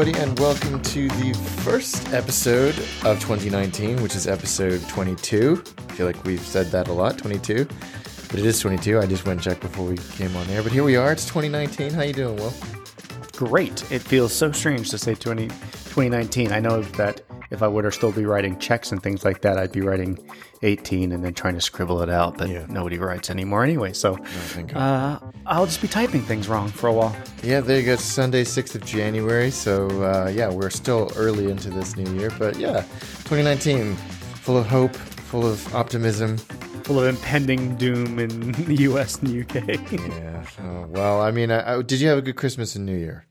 everybody, and welcome to the first episode of 2019, which is episode 22. I feel like we've said that a lot, 22, but it is 22. I just went and checked before we came on air, but here we are. It's 2019. How you doing, Will? Great. It feels so strange to say 20, 2019. I know that if I were to still be writing checks and things like that, I'd be writing 18 and then trying to scribble it out, but Yeah. nobody writes anymore anyway. So thank uh, I'll just be typing things wrong for a while. Yeah, there you go. It's Sunday, 6th of January. So, uh, yeah, we're still early into this new year, but yeah, 2019, full of hope, full of optimism. Full of impending doom in the US and UK. Yeah. Oh, well, I mean, I, I, did you have a good Christmas and New Year?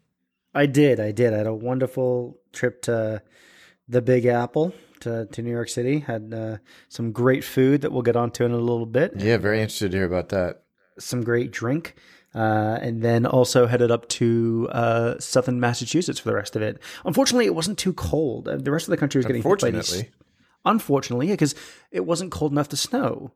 I did. I did. I had a wonderful trip to the Big Apple to, to New York City. Had uh, some great food that we'll get onto in a little bit. Yeah, very interested to hear about that. Some great drink. Uh, and then also headed up to uh, southern Massachusetts for the rest of it. Unfortunately, it wasn't too cold. Uh, The rest of the country was getting hit by these- Unfortunately. unfortunately, because it wasn't cold enough to snow.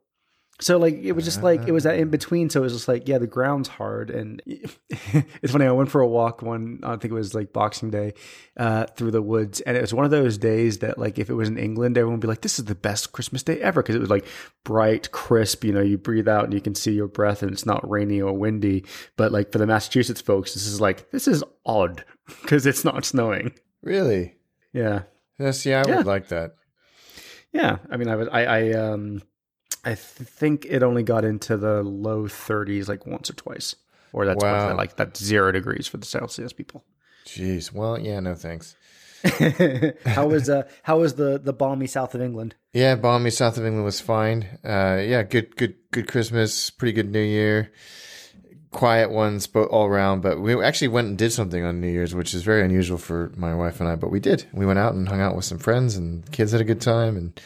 So like it was just like it was that in between. So it was just like yeah, the ground's hard, and it's funny. I went for a walk one. I think it was like Boxing Day uh, through the woods, and it was one of those days that like if it was in England, everyone would be like, "This is the best Christmas day ever" because it was like bright, crisp. You know, you breathe out and you can see your breath, and it's not rainy or windy. But like for the Massachusetts folks, this is like this is odd because it's not snowing. Really? Yeah. Yes, yeah, I Yeah. would like that. Yeah, I mean, I was, I, I, um, I th- think it only got into the low 30s like once or twice, or that's Wow. what, like that's zero degrees for the Celsius people. Jeez. Well, yeah, no thanks. how was uh, how was the the balmy south of England? Yeah, balmy south of England was fine. Uh, yeah, good, good, good Christmas, pretty good New Year. Quiet ones, but all around. But we actually went and did something on New Year's, which is very unusual for my wife and I. But we did. We went out and hung out with some friends, and kids had a good time, and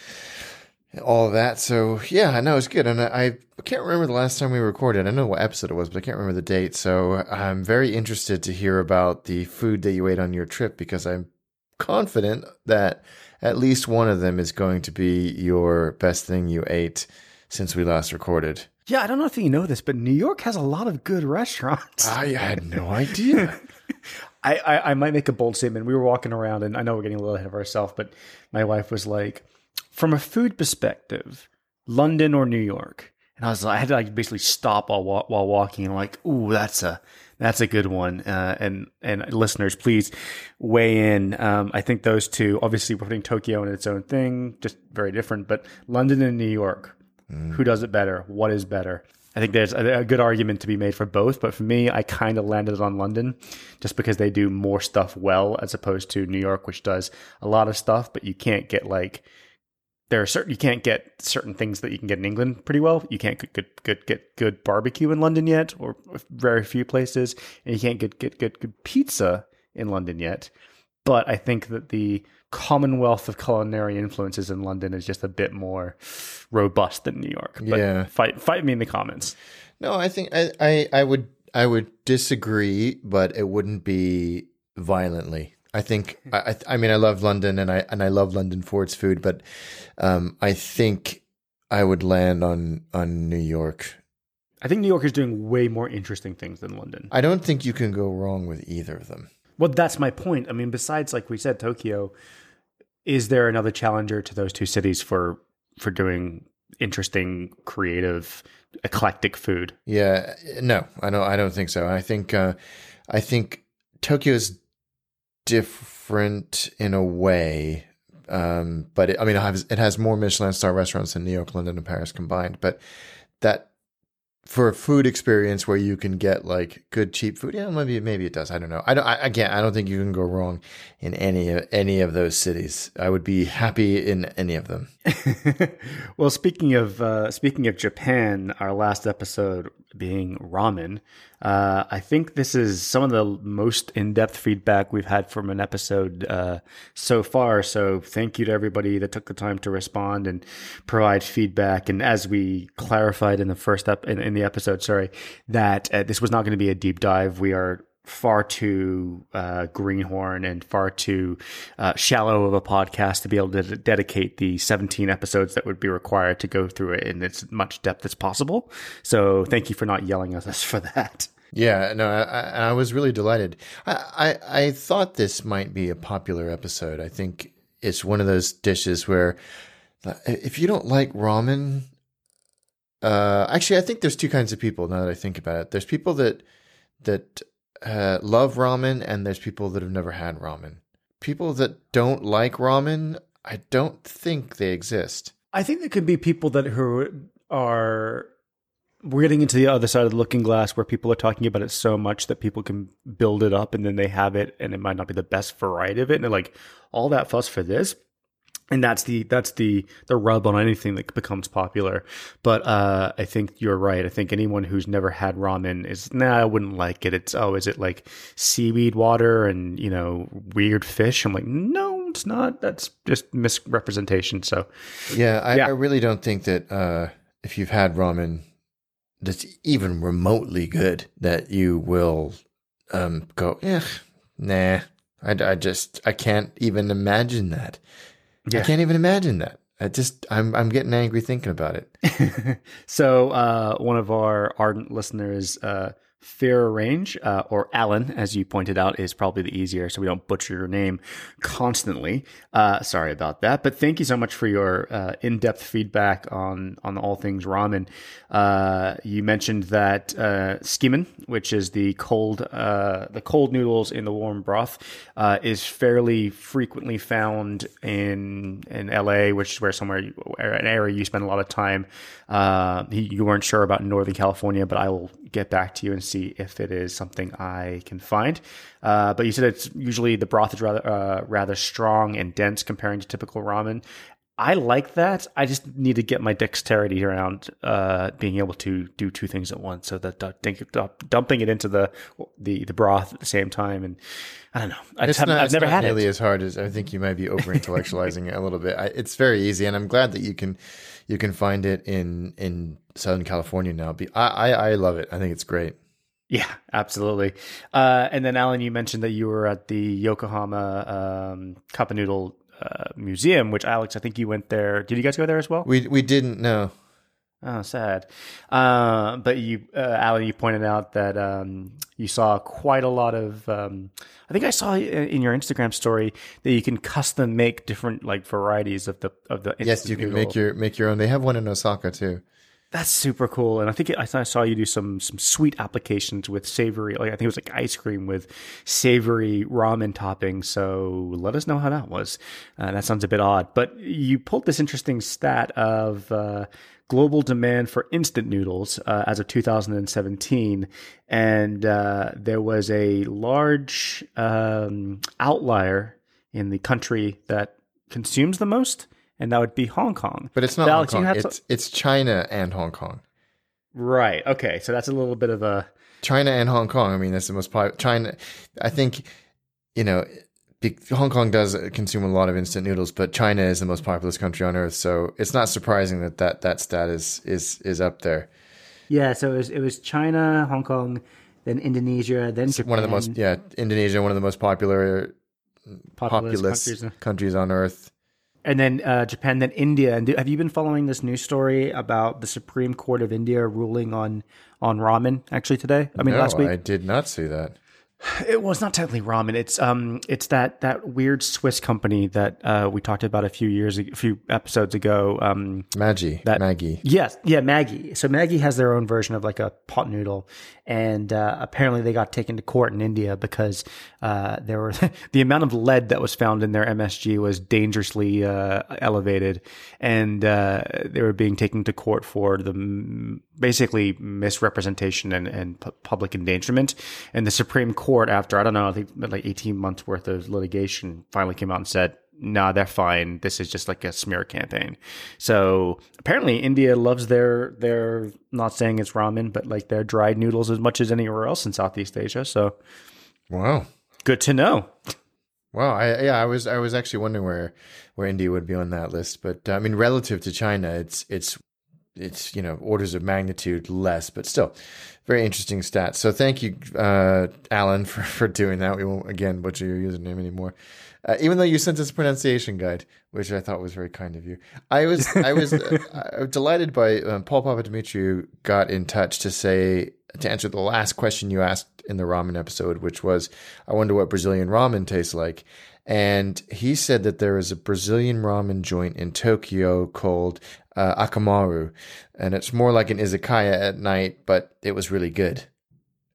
all of that. So yeah, I know it's good. And I, I can't remember the last time we recorded. I know what episode it was, but I can't remember the date. So I'm very interested to hear about the food that you ate on your trip because I'm confident that at least one of them is going to be your best thing you ate since we last recorded. Yeah, I don't know if you know this, but New York has a lot of good restaurants. I had no idea. I, I, I might make a bold statement. We were walking around, and I know we're getting a little ahead of ourselves, but my wife was like, from a food perspective, London or New York, and I was like, I had to like basically stop while while walking, and like, ooh, that's a that's a good one. Uh, and and listeners, please weigh in. Um, I think those two, obviously, we're putting Tokyo in its own thing, just very different, but London and New York, who does it better? What is better? I think there's a, a good argument to be made for both, but for me, I kind of landed on London just because they do more stuff well as opposed to New York, which does a lot of stuff, but you can't get like there are certain you can't get certain things that you can get in England pretty well. You can't get good, good get good barbecue in London yet, or very few places, and you can't get get good good pizza in London yet. But I think that the commonwealth of culinary influences in London is just a bit more robust than New York. But Yeah. fight fight me in the comments. no, I think I, I, I would I would disagree, but it wouldn't be violently. I think I, I mean I love London and I and I love London for its food, but um, I think I would land on on New York. I think New York is doing way more interesting things than London. I don't think you can go wrong with either of them. Well, that's my point. I mean, besides, like we said, Tokyo, is there another challenger to those two cities for for doing interesting, creative, eclectic food? Yeah, no, I don't. I don't think so. I think uh, I think Tokyo's different in a way, um, but it, I mean, it has, more Michelin star restaurants than New York, London, and Paris combined. But that for a food experience where you can get like good cheap food, yeah, maybe maybe it does. I don't know. I don't. I, again, I don't think you can go wrong in any of any of those cities. I would be happy in any of them. well, speaking of uh, speaking of Japan, our last episode being ramen, uh, I think this is some of the most in depth feedback we've had from an episode uh, so far. So, thank you to everybody that took the time to respond and provide feedback. And as we clarified in the first ep- in, in the episode, sorry, that uh, this was not going to be a deep dive. We are far too uh, greenhorn and far too uh, shallow of a podcast to be able to dedicate the 17 episodes that would be required to go through it in as much depth as possible. So thank you for not yelling at us for that. Yeah, no, I, I, I was really delighted. I, I, I thought this might be a popular episode. I think it's one of those dishes where uh, if you don't like ramen, uh, actually, I think there's two kinds of people. Now that I think about it, there's people that that uh, love ramen, and there's people that have never had ramen. People that don't like ramen, I don't think they exist. I think there could be people that who are we're getting into the other side of the looking glass where people are talking about it so much that people can build it up and then they have it and it might not be the best variety of it and they're like all that fuss for this and that's the that's the the rub on anything that becomes popular but uh i think you're right i think anyone who's never had ramen is nah i wouldn't like it it's oh is it like seaweed water and you know weird fish i'm like no it's not that's just misrepresentation so Yeah, I, Yeah. I really don't think that uh, if you've had ramen that's even remotely good, that you will um, go, eh, nah. I, I just I can't even imagine that. I can't even imagine that. I just I'm I'm getting angry thinking about it. so uh, one of our ardent listeners, uh, Fair Range, uh, or Alan, as you pointed out, is probably the easier, so we don't butcher your name constantly. Uh, sorry about that, but thank you so much for your uh, in-depth feedback on on all things ramen. Uh, you mentioned that uh, tsukemen, which is the cold uh, the cold noodles in the warm broth, uh, is fairly frequently found in in LA, which is where somewhere an area you spend a lot of time. You weren't sure about Northern California, but I will get back to you and see if it is something I can find. Uh, but you said it's usually the broth is rather uh, rather strong and dense comparing to typical ramen. I like that. I just need to get my dexterity around uh, being able to do two things at once. So that dumping it into the, the the broth at the same time, and I don't know. I just It's haven't, I've it's never not had nearly it. as hard as I think you might be over intellectualizing it a little bit. I, it's very easy, and I'm glad that you can you can find it in in Southern California now. I, I I love it. I think it's great. Yeah, absolutely. Uh, and then Alan, you mentioned that you were at the Yokohama um, Cup and Noodle uh, Museum, which Alex, I think you went there. Did you guys go there as well? We we didn't know. Oh, sad. Uh, but you, uh, Alan, you pointed out that um, you saw quite a lot of. Um, I think I saw in your Instagram story that you can custom make different like varieties of the of the. Yes, you can noodle. make your make your own. They have one in Osaka too. That's super cool, and I think I saw- I saw you do some some sweet applications with savory. Like I think it was like ice cream with savory ramen topping. So let us know how that was. Uh, that sounds a bit odd, but you pulled this interesting stat of uh, global demand for instant noodles uh, as of 2017, and uh, there was a large um, outlier in the country that consumes the most, and that would be Hong Kong. But it's not Alex, Hong Kong. have to- It's it's China and Hong Kong. Right. Okay. So that's a little bit of a China and Hong Kong. I mean, that's the most popular. China, I think, you know, Hong Kong does consume a lot of instant noodles, but China is the most populous country on earth. So it's not surprising that that, that stat is, is, is up there. yeah. So it was it was China, Hong Kong, then Indonesia, then Japan, One of the most, yeah, Indonesia, one of the most popular, populous, populous countries, countries on earth. And then uh, Japan, then India. And do, have you been following this news story about the Supreme Court of India ruling on on ramen? Actually, today. I mean, no, last week. I did not see that. It was not technically ramen. It's um, it's that that weird Swiss company that uh, we talked about a few years, a few episodes ago. Um, Maggi, That- Maggi. Yes, yeah, Maggi. So Maggi has their own version of like a pot noodle, and uh, apparently they got taken to court in India because uh, there were the amount of lead that was found in their MSG was dangerously uh, elevated, and uh, they were being taken to court for the basically misrepresentation and, and pu- public endangerment. And the Supreme Court, after I don't know, I think like eighteen months worth of litigation, finally came out and said nah, they're fine. This is just like a smear campaign. So apparently, India loves their their not saying it's ramen, but like their dried noodles as much as anywhere else in Southeast Asia. So Wow. good to know. Wow, I yeah, I was I was actually wondering where where India would be on that list, but I mean, relative to China, it's it's it's you know orders of magnitude less, but still very interesting stats. So thank you, uh, Alan, for for doing that. We won't again butcher your username anymore, uh, even though you sent us a pronunciation guide, which I thought was very kind of you. I was I was uh, was delighted by um, Paul Papadimitriou got in touch to say to answer the last question you asked in the ramen episode, which was, I wonder what Brazilian ramen tastes like. And he said that there is a Brazilian ramen joint in Tokyo called uh, Akamaru, and it's more like an izakaya at night, but it was really good.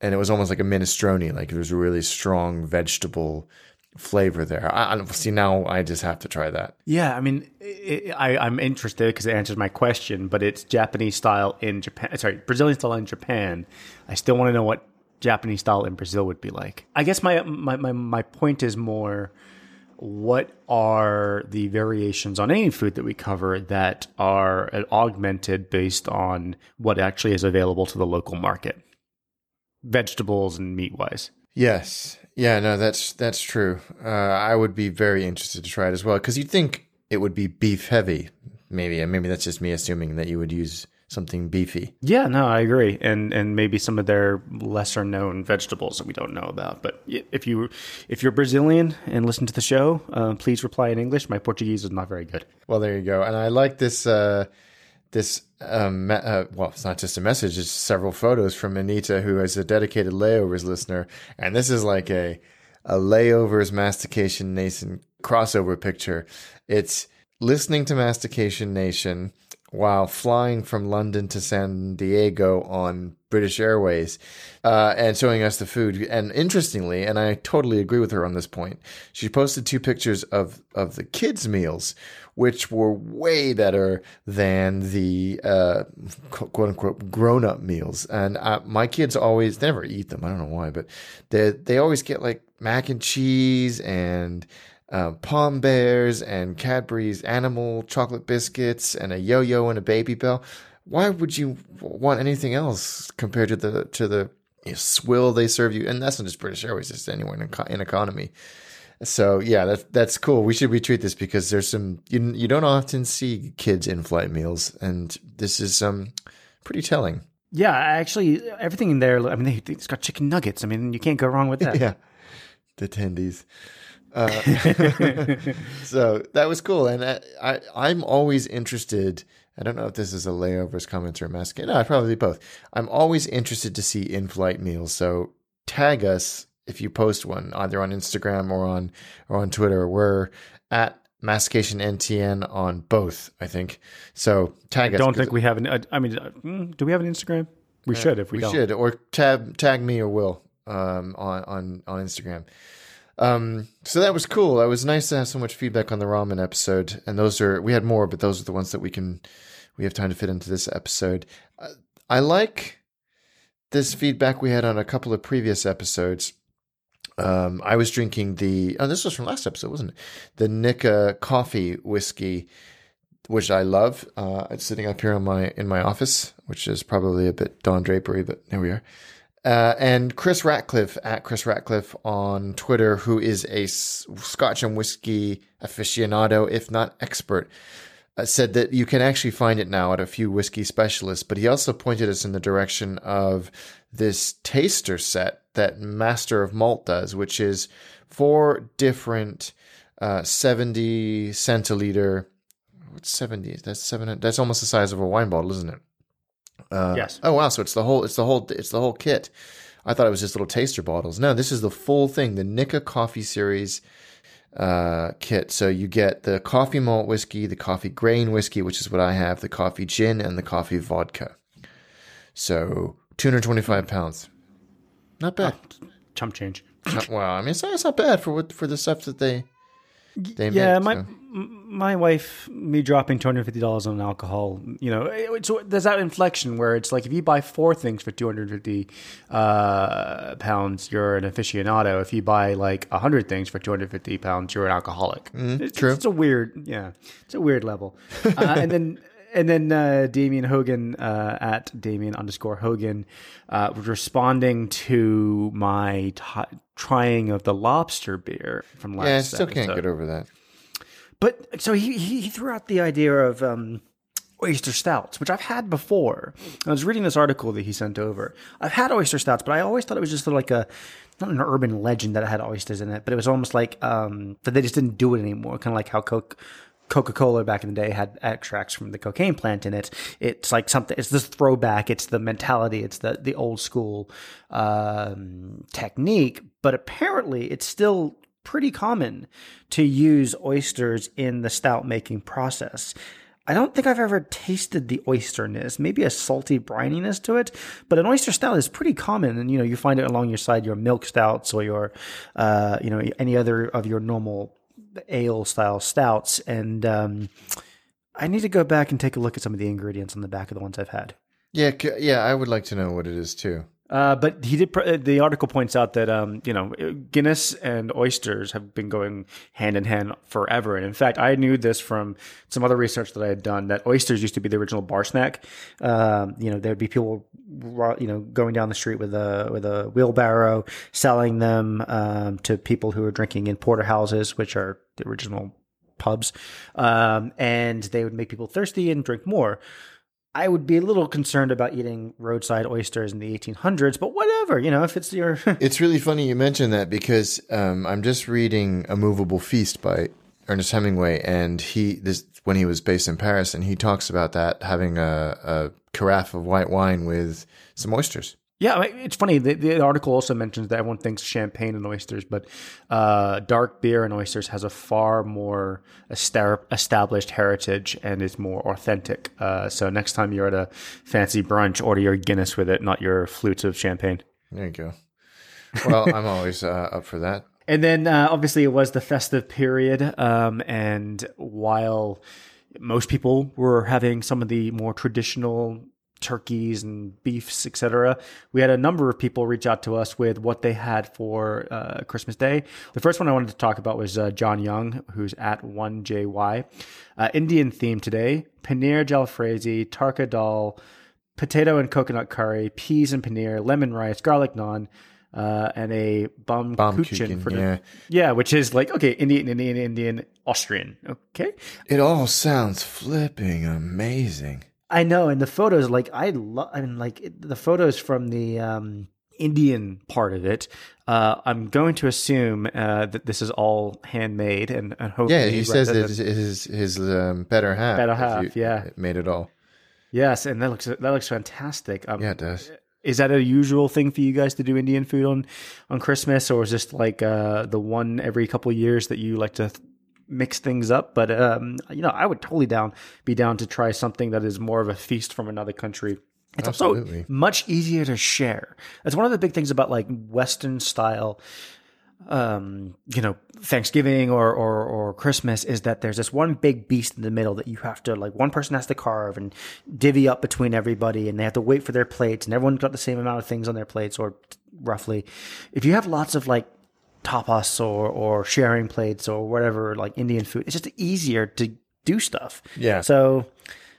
And it was almost like a minestrone, like there was a really strong vegetable flavor there. I, I see now. I just have to try that. Yeah, I mean, it, I, I'm interested because it answers my question, but it's Japanese style in Japan. Sorry, Brazilian style in Japan. I still want to know what Japanese style in Brazil would be like. I guess my my my, my point is more what are the variations on any food that we cover that are augmented based on what actually is available to the local market vegetables and meat wise Yes. Yeah, no, that's that's true. Uh, I would be very interested to try it as well because you'd think it would be beef heavy. Maybe, and maybe that's just me assuming that you would use something beefy. yeah no i agree and and maybe some of their lesser known vegetables that we don't know about but if you if you're brazilian and listen to the show uh, please reply in english my portuguese is not very good Well, there you go. And I like this. Uh, this um, uh, well, it's not just a message; it's several photos from Anita, who is a dedicated layovers listener, and this is like a a layovers mastication nation crossover picture. It's listening to Mastication Nation while flying from London to San Diego on British Airways uh, and showing us the food. And interestingly, and I totally agree with her on this point, she posted two pictures of, of the kids' meals, which were way better than the uh, quote unquote grown up meals. And uh, my kids always, they never eat them. I don't know why, but they, they always get like mac and cheese and uh, Pom-Bears and Cadbury's animal chocolate biscuits and a yo-yo and a Babybel. Why would you want anything else compared to the to the you know, swill they serve you? And that's not just British Airways; it's anywhere in, in economy. So yeah, that's that's cool. We should retweet this because there's some you you don't often see kids in flight meals, and this is um pretty telling. yeah actually everything in there i mean they, it's got chicken nuggets i mean you can't go wrong with that Yeah, the tendies. Uh, so that was cool, and I, I I'm always interested. I don't know if this is a layovers comment or a mask. No, probably both. I'm always interested to see in-flight meals. So tag us if you post one, either on Instagram or on or on Twitter. We're at Mastication NTN on both. I think so. Tag us. don't think we have an uh, i mean uh, mm, do we have an instagram we should if we, we should or tag tag me or Will um, on on on Instagram. Um, so that was cool. It was nice to have so much feedback on the ramen episode, and those are we had more, but those are the ones that we can we have time to fit into this episode. Uh, I like this feedback we had on a couple of previous episodes. Um, I was drinking the oh, this was from last episode, wasn't it? The Nikka coffee whiskey, which I love. Uh, it's sitting up here in my in my office, which is probably a bit Don Drapery, but there we are. Uh, and Chris Ratcliffe at Chris Ratcliffe on Twitter, who is a Scotch and whiskey aficionado, if not expert, uh, said that you can actually find it now at a few whiskey specialists. But he also pointed us in the direction of this taster set that Master of Malt does, which is four different uh, 70 centiliter. What's 70? That's seven. That's almost the size of a wine bottle, isn't it? Uh, Yes. Oh wow! So it's the whole. It's the whole. It's the whole kit. I thought it was just little taster bottles. No, this is the full thing. The Nikka Coffee Series uh, kit. So you get the coffee malt whiskey, the coffee grain whiskey, which is what I have, the coffee gin, and the coffee vodka. So 225 pounds. Not bad. chump change Not- wow. I mean, it's not, it's not bad for what for the stuff that they they yeah, make. my so. My wife, me dropping two hundred fifty dollars on alcohol. You know, it, so there's that inflection where it's like if you buy four things for two hundred fifty uh, pounds, you're an aficionado. If you buy like hundred things for two hundred fifty pounds, you're an alcoholic. it's, Mm-hmm. true. It's a weird, yeah, it's a weird level. Uh, and then. And then uh, Damien Hogan uh, at Damien underscore Hogan uh, was responding to my t- trying of the lobster beer from last Yeah, I still can't get over that. But so he, he threw out the idea of um, oyster stouts, which I've had before. I was reading this article that he sent over. I've had oyster stouts, but I always thought it was just like a not an urban legend that it had oysters in it, but it was almost like um, that they just didn't do it anymore. Kind of like how Coke. Coca Cola back in the day had extracts from the cocaine plant in it. It's like something. It's this throwback. It's the mentality. It's the the old school um, technique. But apparently, it's still pretty common to use oysters in the stout making process. I don't think I've ever tasted the oysterness. Maybe a salty brininess to it, but an oyster stout is pretty common, and you know you find it along your side your milk stouts or your, uh, you know, any other of your normal ale style stouts. And um, I need to go back and take a look at some of the ingredients on the back of the ones I've had. Yeah, yeah, I would like to know what it is too. Uh, but he did. Uh, the article points out that um, you know Guinness and oysters have been going hand in hand forever. And in fact, I knew this from some other research that I had done that oysters used to be the original bar snack. Um, you know, there'd be people, you know, going down the street with a with a wheelbarrow, selling them um, to people who are drinking in porterhouses, which are the original pubs, um, and they would make people thirsty and drink more. I would be a little concerned about eating roadside oysters in the 1800s, but whatever, you know, if it's your. it's really funny you mentioned that because um, I'm just reading A Moveable Feast by Ernest Hemingway, and he this when he was based in Paris, and he talks about that having a, a carafe of white wine with some oysters. Yeah, it's funny. The, the, article also mentions that everyone thinks champagne and oysters, but uh, dark beer and oysters has a far more established heritage and is more authentic. Uh, so next time you're at a fancy brunch, order your Guinness with it, not your flutes of champagne. There you go. Well, I'm always uh, up for that. And then uh, obviously it was the festive period, um, and while most people were having some of the more traditional turkeys and beefs, etc. We had a number of people reach out to us with what they had for uh, Christmas Day. The first one I wanted to talk about was uh, John Young, who's at 1JY. Uh, Indian theme today paneer jalfrezi, tarka dal, potato and coconut curry, peas and paneer, lemon rice, garlic naan. Uh, and a bum, Baumkuchen for yeah. yeah, which is like okay, Indian, Indian, Indian, Austrian. Okay, it all sounds flipping amazing. I know, and the photos, like I love, I mean, like the photos from the um, Indian part of it. Uh, I'm going to assume uh, that this is all handmade, and, and hopefully, yeah, he says it is his um, better half. Better half, yeah, made it all. Yes, and that looks that looks fantastic. Um, yeah, it does. Is that a usual thing for you guys to do Indian food on on Christmas, or is this like uh, the one every couple years that you like to mix things up. But um, you know, I would totally down be down to try something that is more of a feast from another country. It's Absolutely. also much easier to share. That's one of the big things about like Western style, um, you know, Thanksgiving or, or or Christmas is that there's this one big beast in the middle that you have to like one person has to carve and divvy up between everybody, and they have to wait for their plates, and everyone's got the same amount of things on their plates or roughly. If you have lots of like tapas or or sharing plates or whatever like Indian food. It's just easier to do stuff. Yeah. So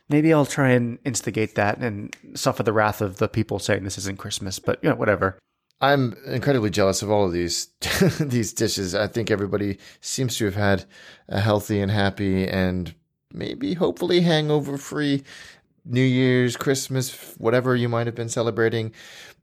maybe I'll try and instigate that and suffer the wrath of the people saying this isn't Christmas, but you know, whatever. I'm incredibly jealous of all of these these dishes. I think everybody seems to have had a healthy and happy and maybe hopefully hangover free New Year's, Christmas, whatever you might have been celebrating.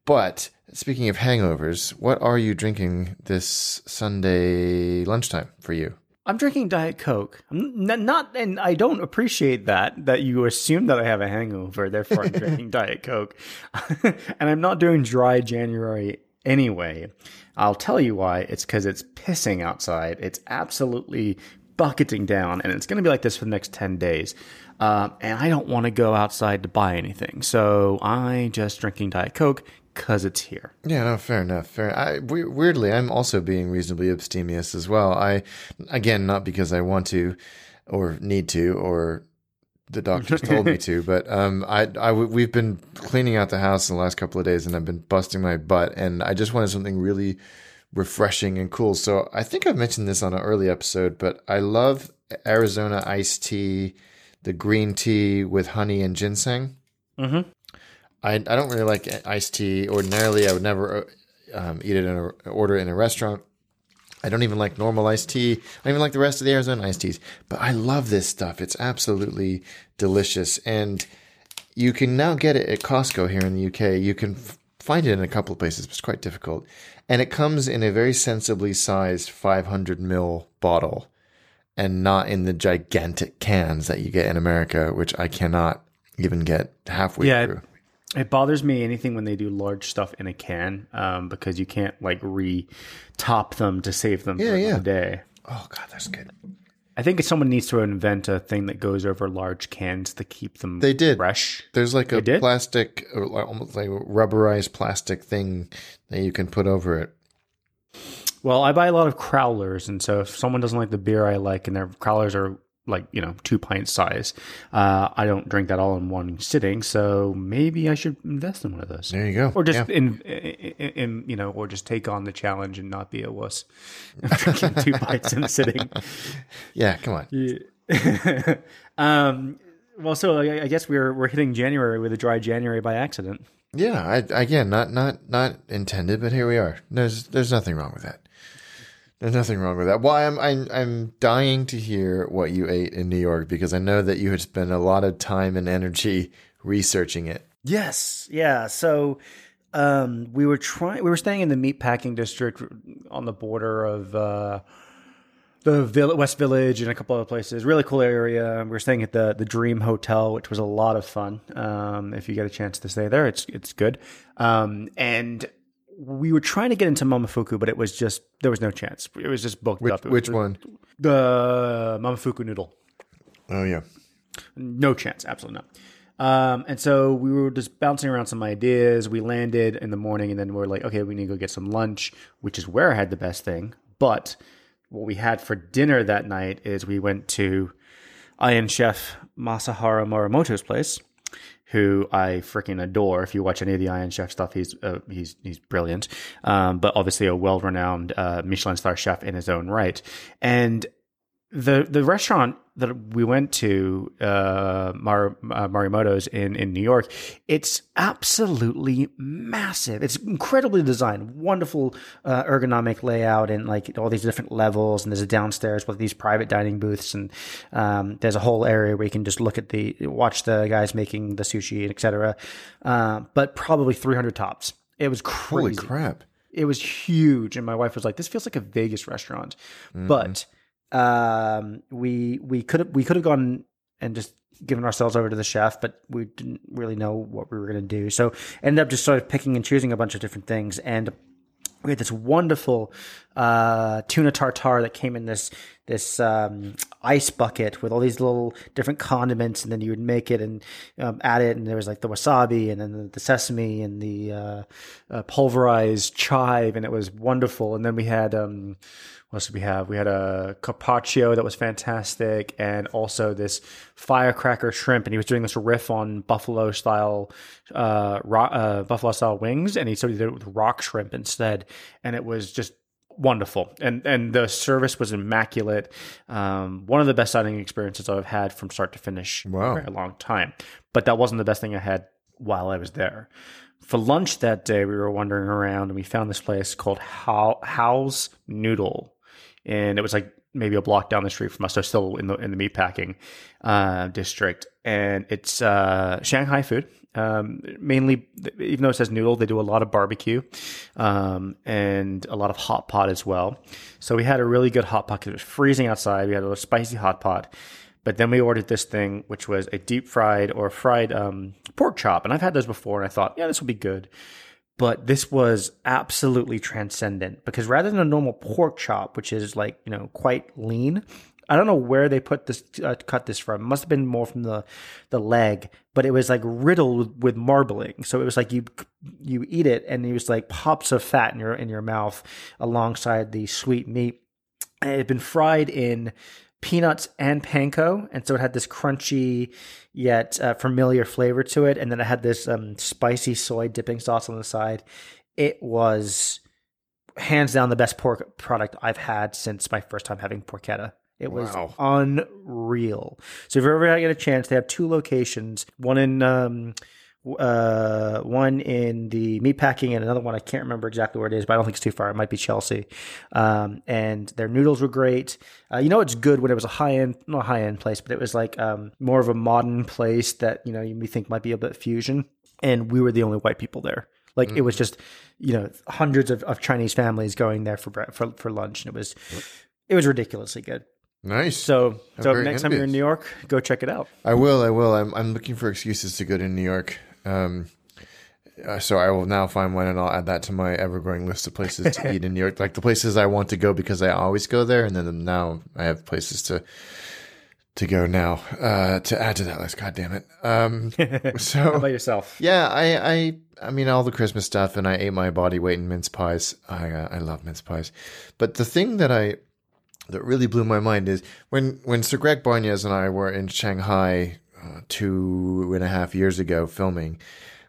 But speaking of hangovers, what are you drinking this Sunday lunchtime for you? I'm drinking Diet Coke. I'm not, and I don't appreciate that that you assume that I have a hangover. Therefore, I'm drinking Diet Coke, and I'm not doing dry January anyway. I'll tell you why. It's because it's pissing outside. It's absolutely bucketing down, and it's going to be like this for the next ten days. Uh, and I don't want to go outside to buy anything, so I'm just drinking Diet Coke because it's here. Yeah, no, fair enough. Fair. I, weirdly, I'm also being reasonably abstemious as well. I, again, not because I want to, or need to, or the doctors told me to, but um, I, I, we've been cleaning out the house in the last couple of days, and I've been busting my butt, and I just wanted something really refreshing and cool. So I think I've mentioned this on an early episode, but I love Arizona iced tea, the green tea with honey and ginseng. Mm-hmm. I I don't really like iced tea. Ordinarily, I would never um, eat it in a order in a restaurant. I don't even like normal iced tea. I don't even like the rest of the Arizona iced teas. But I love this stuff. It's absolutely delicious, and you can now get it at Costco here in the UK. You can f- find it in a couple of places, but it's quite difficult. And it comes in a very sensibly sized 500 ml bottle and not in the gigantic cans that you get in America, which I cannot even get halfway Yeah, through. It bothers me anything when they do large stuff in a can um, because you can't like re-top them to save them Yeah, for yeah. the day. Oh god, that's good. I think someone needs to invent a thing that goes over large cans to keep them They did. fresh. There's like a plastic, almost like rubberized plastic thing that you can put over it. Well, I buy a lot of crowlers, and so if someone doesn't like the beer I like, and their crowlers are like you know two pint size, uh, I don't drink that all in one sitting. So maybe I should invest in one of those, There you go. or just Yeah. in, in, in you know, or just take on the challenge and not be a wuss. drinking two pints in a sitting. yeah, come on. um, well, so I, I guess we're we're hitting January with a dry January by accident. Yeah, I, again, not not not intended, but here we are. There's there's nothing wrong with that. There's nothing wrong with that. Well, I'm I'm I'm dying to hear what you ate in New York because I know that you had spent a lot of time and energy researching it. Yes, yeah. So um, we were trying. We were staying in the meatpacking district on the border of uh, the Vill- West Village and a couple other places. Really cool area. We were staying at the the Dream Hotel, which was a lot of fun. Um, if you get a chance to stay there, it's it's good. Um, and we were trying to get into Momofuku, but it was just there was no chance. It was just booked Which up. Which was one? The Momofuku noodle. Oh yeah. No chance, absolutely not. Um, and so we were just bouncing around some ideas. We landed in the morning, and then we are like, okay, we need to go get some lunch, which is where I had the best thing. But what we had for dinner that night is we went to Iron Chef Masaharu Morimoto's place, who I freaking adore. If you watch any of the Iron Chef stuff, he's uh, he's he's brilliant. Um, but obviously a well-renowned uh, Michelin star chef in his own right, and the the restaurant that we went to, uh, Mar- uh, Marimoto's in in New York, it's absolutely massive. It's incredibly designed, wonderful uh, ergonomic layout, and like all these different levels. And there's a downstairs with these private dining booths, and um, there's a whole area where you can just look at the watch the guys making the sushi and etc. Uh, but probably 300 tops. It was crazy Holy crap. it was huge and my wife was like this feels like a vegas restaurant but um we we could have we could have gone and just given ourselves over to the chef but we didn't really know what we were going to do. So ended up just sort of picking and choosing a bunch of different things. And we had this wonderful uh, tuna tartare that came in this this um, ice bucket with all these little different condiments, and then you would make it and um, add it, and there was like the wasabi, and then the, sesame, and the uh, uh, pulverized chive, and it was wonderful. And then we had um, what else did we have? We had a carpaccio that was fantastic, and also this firecracker shrimp. And he was doing this riff on buffalo style, uh, uh, buffalo style wings, and he did it with rock shrimp instead, and it was just wonderful. And and the service was immaculate. Um, one of the best dining experiences I've had from start to finish Wow. in a long time. But that wasn't the best thing I had while I was there. For lunch that day, we were wandering around and we found this place called How How's Noodle, and it was like maybe a block down the street from us, so still in the in the meatpacking uh, district. And it's uh, Shanghai food. Um, mainly, even though it says noodle, they do a lot of barbecue um, and a lot of hot pot as well. So we had a really good hot pot 'cause it was freezing outside. We had a little spicy hot pot. But then we ordered this thing, which was a deep fried or fried um, pork chop. And I've had those before, and I thought, yeah, this will be good. But this was absolutely transcendent because rather than a normal pork chop, which is like, you know, quite lean, I don't know where they put this, uh, cut this from. It must have been more from the, the leg, but it was like riddled with marbling. So it was like you, you eat it and it was like pops of fat in your, in your mouth alongside the sweet meat. And it had been fried in peanuts and panko, and so it had this crunchy yet uh, familiar flavor to it. And then it had this um, spicy soy dipping sauce on the side. It was hands down the best pork product I've had since my first time having porchetta. It was Wow. unreal. So if you ever get a chance, they have two locations. One in um, uh, one in the meatpacking, and another one I can't remember exactly where it is, but I don't think it's too far. It might be Chelsea. Um, and their noodles were great. Uh, you know, it's good when it was a high end, not a high end place, but it was like um, more of a modern place that you know you think might be a bit fusion. And we were the only white people there. Like it was just, you know, hundreds of, of Chinese families going there for bre- for for lunch, and it was it was ridiculously good. Nice. So, so next time you're in. New York, go check it out. I will. I will. I'm. I'm looking for excuses to go to New York. Um, uh, so I will now find one, and I'll add that to my ever-growing list of places to eat in New York. Like the places I want to go because I always go there, and then now I have places to to go now uh, to add to that list. God damn it. Um, How so about yourself? yeah, I, I, I mean, all the Christmas stuff, and I ate my body weight in mince pies. I, uh, I love mince pies, but the thing that I that really blew my mind is when when Sir Greg Barnes and I were in Shanghai uh, two and a half years ago filming.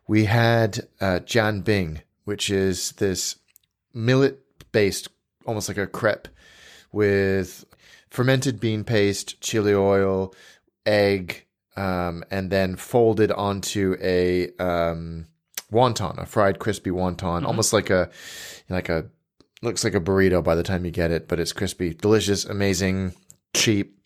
We had uh, Jianbing, which is this millet based, almost like a crepe, with fermented bean paste, chili oil, egg, um, and then folded onto a um, wonton, a fried crispy wonton, almost like a like a looks like a burrito by the time you get it, but it's crispy, delicious, amazing, cheap,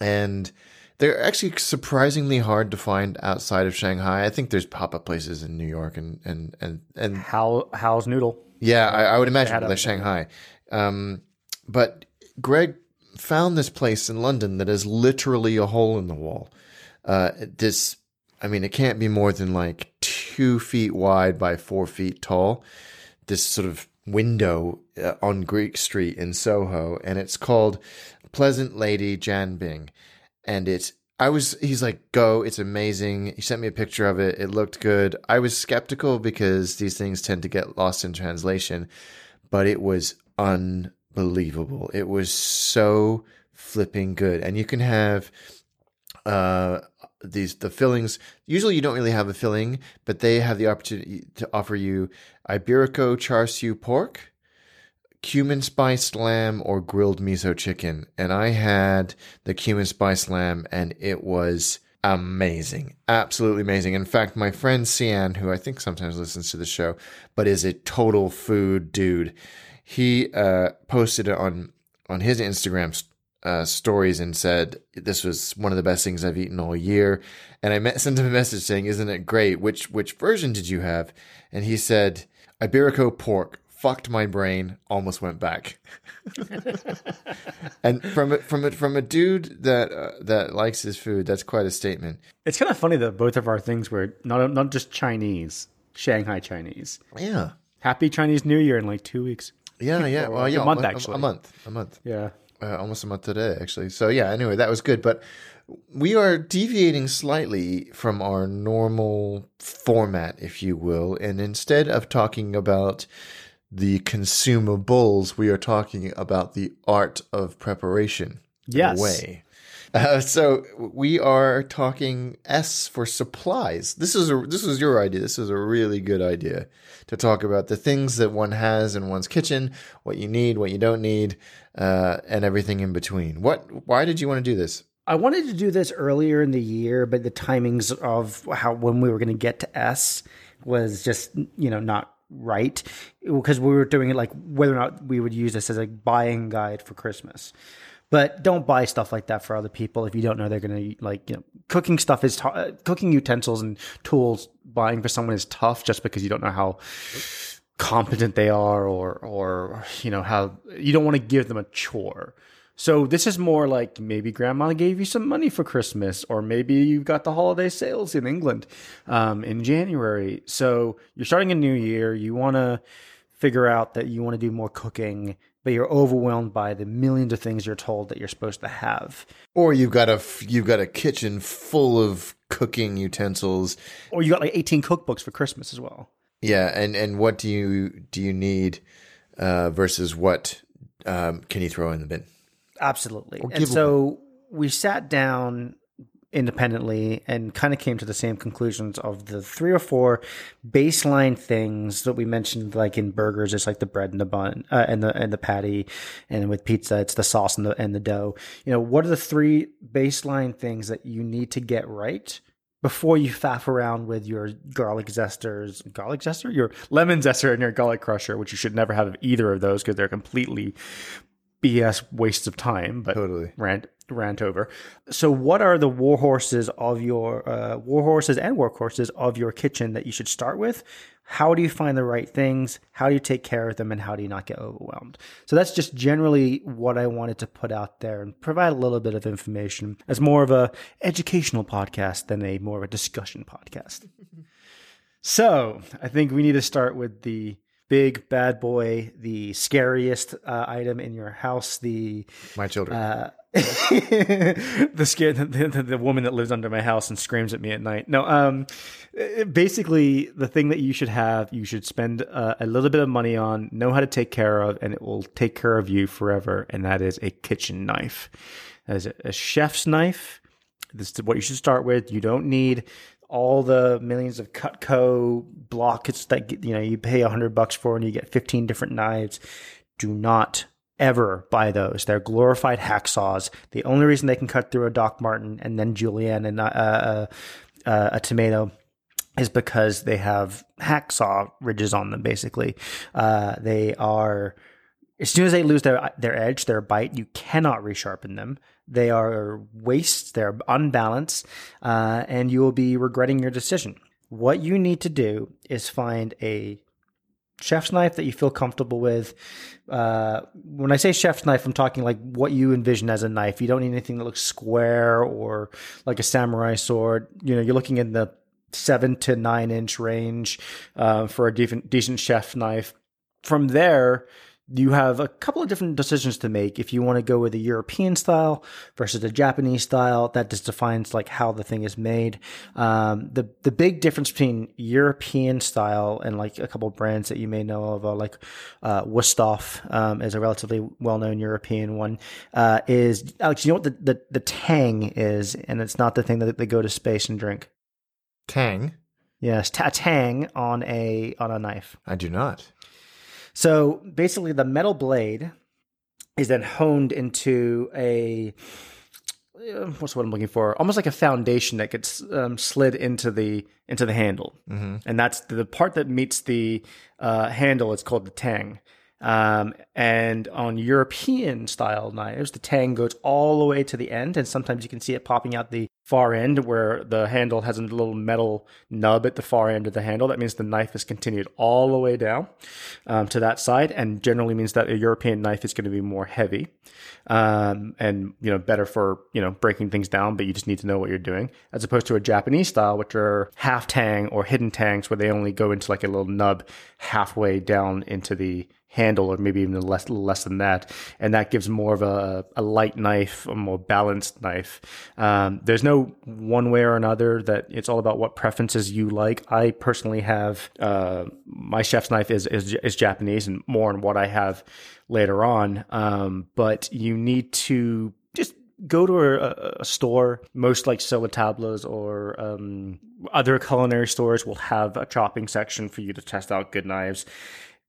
and they're actually surprisingly hard to find outside of Shanghai. I think there's pop up places in New York and and and and How how's noodle? yeah, I, I would imagine like Shanghai. Um, but Greg found this place in London that is literally a hole in the wall. Uh, this, I mean, it can't be more than like two feet wide by four feet tall. This sort of window uh, on Greek Street in Soho, and it's called Pleasant Lady Jianbing. And it's, I was, he's like, go, it's amazing. He sent me a picture of it. It looked good. I was skeptical because these things tend to get lost in translation, but it was unbelievable. It was so flipping good. And you can have, uh, these the fillings. Usually you don't really have a filling but they have the opportunity to offer you iberico char siu pork cumin spiced lamb or grilled miso chicken. And i had the cumin spiced lamb and it was amazing absolutely amazing. In fact my friend cian who i think sometimes listens to the show but is a total food dude he uh, posted it on on his instagram uh, stories and said this was one of the best things I've eaten all year. And I met, sent him a message saying, "Isn't it great? Which which version did you have?" And he said, "Iberico pork." Fucked my brain. Almost went back. and from a, from a, from a dude that uh, that likes his food, that's quite a statement. It's kind of funny that both of our things were not not just Chinese, Shanghai Chinese. Yeah, Happy Chinese New Year in like two weeks. yeah, yeah. Well, a yeah, month, a, actually. a month, a month. Yeah. Uh, almost a month today, actually. So yeah. Anyway, that was good, but we are deviating slightly from our normal format, if you will, and instead of talking about the consumables, we are talking about the art of preparation. Yes. way. Uh, so we are talking S for supplies. This is a this was your idea. This is a really good idea to talk about the things that one has in one's kitchen, what you need, what you don't need, uh, and everything in between. What? Why did you want to do this? I wanted to do this earlier in the year, but the timings of how when we were going to get to S was just you know not right because we were doing it like whether or not we would use this as a buying guide for Christmas. But don't buy stuff like that for other people if you don't know they're going to like you know cooking stuff is t- uh, cooking utensils and tools buying for someone is tough just because you don't know how competent they are or or you know how you don't want to give them a chore. So this is more like maybe grandma gave you some money for Christmas, or maybe you've got the holiday sales in England um, in January. So you're starting a new year. You want to figure out that you want to do more cooking, but you're overwhelmed by the millions of things you're told that you're supposed to have. Or you've got a you've got a kitchen full of cooking utensils. Or you got like 18 cookbooks for Christmas as well. Yeah, and and what do you do you need uh, versus what um, can you throw in the bin? Absolutely. And so we sat down independently and kind of came to the same conclusions of the three or four baseline things that we mentioned like in burgers it's like the bread and the bun uh, and the and the patty and with pizza it's the sauce and the and the dough you know what are the three baseline things that you need to get right before you faff around with your garlic zesters, garlic zester, your lemon zester, and your garlic crusher, which you should never have either of those because they're completely BS wastes of time. But Totally. rant rant over. So, what are the war horses of your uh, war horses and workhorses of your kitchen that you should start with? How do you find the right things? How do you take care of them, and how do you not get overwhelmed? So that's just generally what I wanted to put out there and provide a little bit of information as more of a educational podcast than a more of a discussion podcast. so I think we need to start with the big bad boy, the scariest uh, item in your house, the My children. uh, the scare the, the, the woman that lives under my house and screams at me at night. No, um, basically the thing that you should have, you should spend uh, a little bit of money on, know how to take care of, and it will take care of you forever. And that is a kitchen knife. That is a, a chef's knife. This is what you should start with. You don't need all the millions of Cutco blocks that you know you pay hundred bucks for, and you get fifteen different knives. Do not ever buy those. They're glorified hacksaws. The only reason they can cut through a Doc Martin and then julienne and uh, uh, uh, a tomato is because they have hacksaw ridges on them. Basically, uh, they are as soon as they lose their their edge, their bite, you cannot resharpen them. They are wastes. They're unbalanced, uh, and you will be regretting your decision. What you need to do is find a chef's knife that you feel comfortable with. Uh, when I say chef's knife, I'm talking like what you envision as a knife. You don't need anything that looks square or like a samurai sword. You know, you're looking in the seven to nine inch range uh, for a decent, decent chef knife. From there, you have a couple of different decisions to make if you want to go with a European style versus a Japanese style. That just defines like how the thing is made. Um, the the big difference between European style and like a couple of brands that you may know of, uh, like uh, Wusthof um, is a relatively well known European one. Uh, is Alex? You know what the, the the tang is, and it's not the thing that they go to space and drink. Tang. Yes, a tang on a on a knife. I do not. So basically, the metal blade is then honed into a uh, what's what I'm looking for? Almost like a foundation that gets um, slid into the into the handle, mm-hmm. and that's the part that meets the uh, handle. It's called the tang. Um, and on European style knives, the tang goes all the way to the end, and sometimes you can see it popping out the far end where the handle has a little metal nub at the far end of the handle. That means the knife is continued all the way down um, to that side, and generally means that a European knife is going to be more heavy um, and you know better for you know breaking things down. But you just need to know what you're doing, as opposed to a Japanese style, which are half tang or hidden tangs, where they only go into like a little nub halfway down into the handle or maybe even less less than that. And that gives more of a, a light knife a more balanced knife. Um, there's no one way or another that it's all about what preferences you like. I personally have uh, my chef's knife is, is, is japanese and more on what i have later on. Um, but you need to just go to a, a, store. Most like Sur La Table or um, other culinary stores will have a chopping section for you to test out good knives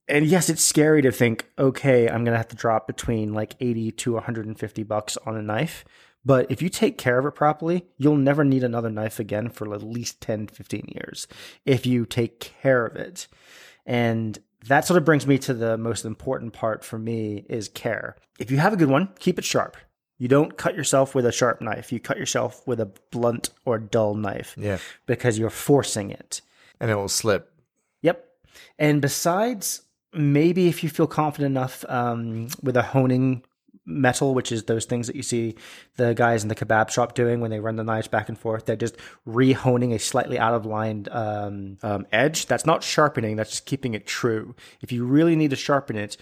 and yes, it's scary to think, okay, I'm going to have to drop between like 80 to 150 bucks on a knife. But if you take care of it properly, you'll never need another knife again for at least 10, 15 years if you take care of it. And that sort of brings me to the most important part for me is care. If you have a good one, keep it sharp. You don't cut yourself with a sharp knife. You cut yourself with a blunt or dull knife. Yeah. Because you're forcing it. And it will slip. Yep. And besides maybe if you feel confident enough um, with a honing metal, which is those things that you see the guys in the kebab shop doing when they run the knives back and forth. They're just rehoning a slightly out of line um, um, edge. That's not sharpening. That's just keeping it true. If you really need to sharpen it,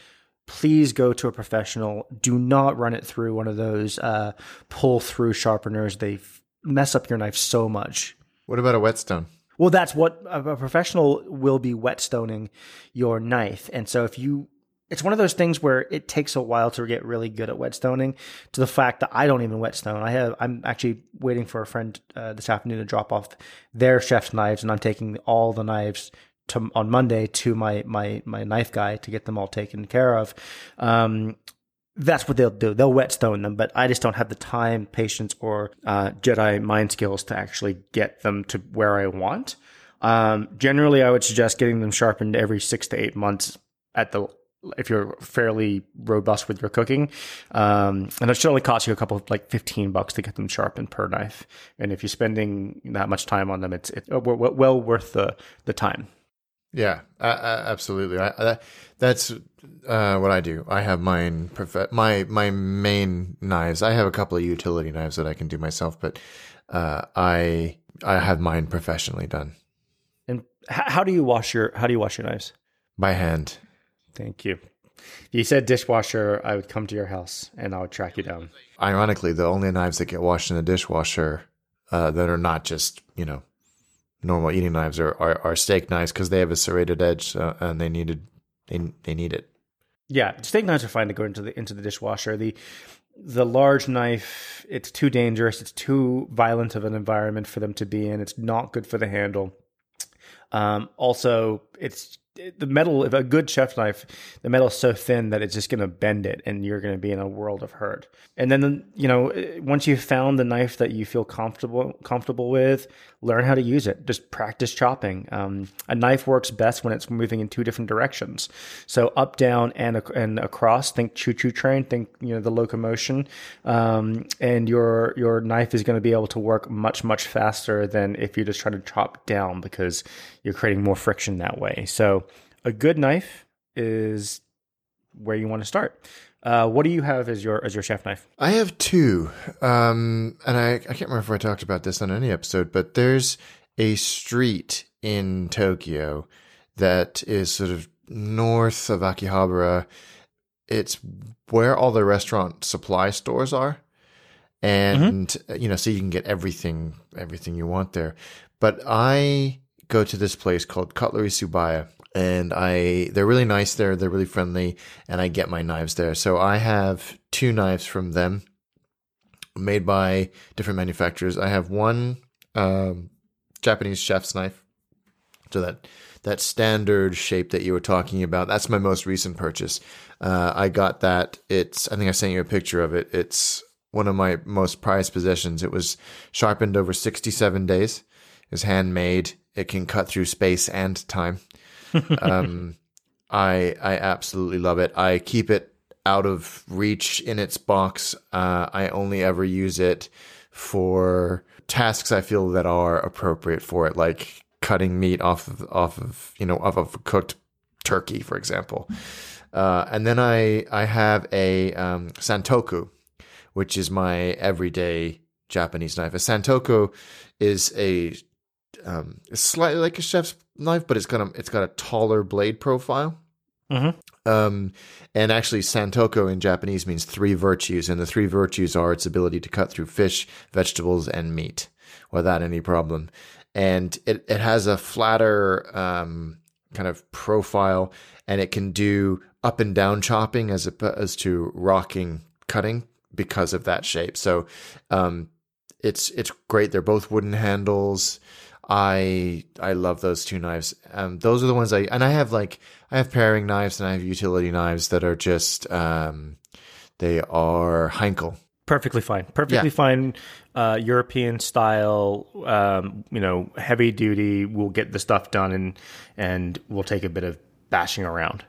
please go to a professional. Do not run it through one of those uh, pull through sharpeners. They f- mess up your knife so much. What about a whetstone? Well, that's what a professional will be whetstoning your knife. And so if you it's one of those things where it takes a while to get really good at whetstoning to the fact that I don't even whetstone. I have I'm actually waiting for a friend uh, this afternoon to drop off their chef's knives and I'm taking all the knives to, on Monday to my my my knife guy to get them all taken care of. Um, that's what they'll do. They'll whetstone them, but I just don't have the time, patience, or uh, Jedi mind skills to actually get them to where I want. Um, generally, I would suggest getting them sharpened every six to eight months at the if you're fairly robust with your cooking. Um, and it should only cost you a couple of like 15 bucks to get them sharpened per knife. And if you're spending that much time on them, it's, it's well, well worth the, the time. Yeah, uh, absolutely. I, that, that's uh, what I do. I have mine. Prof- my my main knives. I have a couple of utility knives that I can do myself, but uh, I I have mine professionally done. And how do you wash your How do you wash your knives? By hand. Thank you. If you said dishwasher, I would come to your house and I would track you down. Ironically, the only knives that get washed in the dishwasher uh, that are not just you know normal eating knives are are, are steak knives because they have a serrated edge uh, and they needed they they need it. Yeah, steak knives are fine to go into the into the dishwasher. The the large knife, it's too dangerous. It's too violent of an environment for them to be in. It's not good for the handle. Um, also, it's the metal, if a good chef knife, the metal is so thin that it's just going to bend it and you're going to be in a world of hurt. And then, you know, once you've found the knife that you feel comfortable, comfortable with, learn how to use it. Just practice chopping. Um, a knife works best when it's moving in two different directions. So up, down, and, and across, think choo-choo train, think, you know, the locomotion. Um, and your, your knife is going to be able to work much, much faster than if you're just trying to chop down because you're creating more friction that way. So a good knife is where you want to start. Uh, what do you have as your as your chef knife? I have two, um, and I, I can't remember if I talked about this on any episode, but there's a street in Tokyo that is sort of north of Akihabara. It's where all the restaurant supply stores are, and mm-hmm. you know, so you can get everything everything you want there. But I go to this place called Cutlery Tsubaya. and I they're really nice there. They're really friendly, and I get my knives there. So I have two knives from them, made by different manufacturers. I have one um, Japanese chef's knife, so that that standard shape that you were talking about. That's my most recent purchase. Uh, I got that. It's I think I sent you a picture of it. It's one of my most prized possessions. It was sharpened over 67 days. It's handmade. It can cut through space and time um, I I absolutely love it. I keep it out of reach in its box. Uh, I only ever use it for tasks I feel that are appropriate for it, like cutting meat off of off of you know off of cooked turkey, for example. Uh, and then I I have a um, santoku, which is my everyday Japanese knife. A santoku is a um, slightly like a chef's knife, but it's got a it's got a taller blade profile. Mm-hmm. Um, and actually, Santoku in Japanese means three virtues, and the three virtues are its ability to cut through fish, vegetables, and meat without any problem. And it, it has a flatter um, kind of profile, and it can do up and down chopping as opposed to rocking cutting because of that shape. So um, it's it's great. They're both wooden handles. I I love those two knives. Um, those are the ones I and I have like I have paring knives and I have utility knives that are just um, they are Heinkel. Perfectly fine. Perfectly yeah. fine. Uh, European style. Um, you know, heavy duty. We'll get the stuff done and and we'll take a bit of bashing around.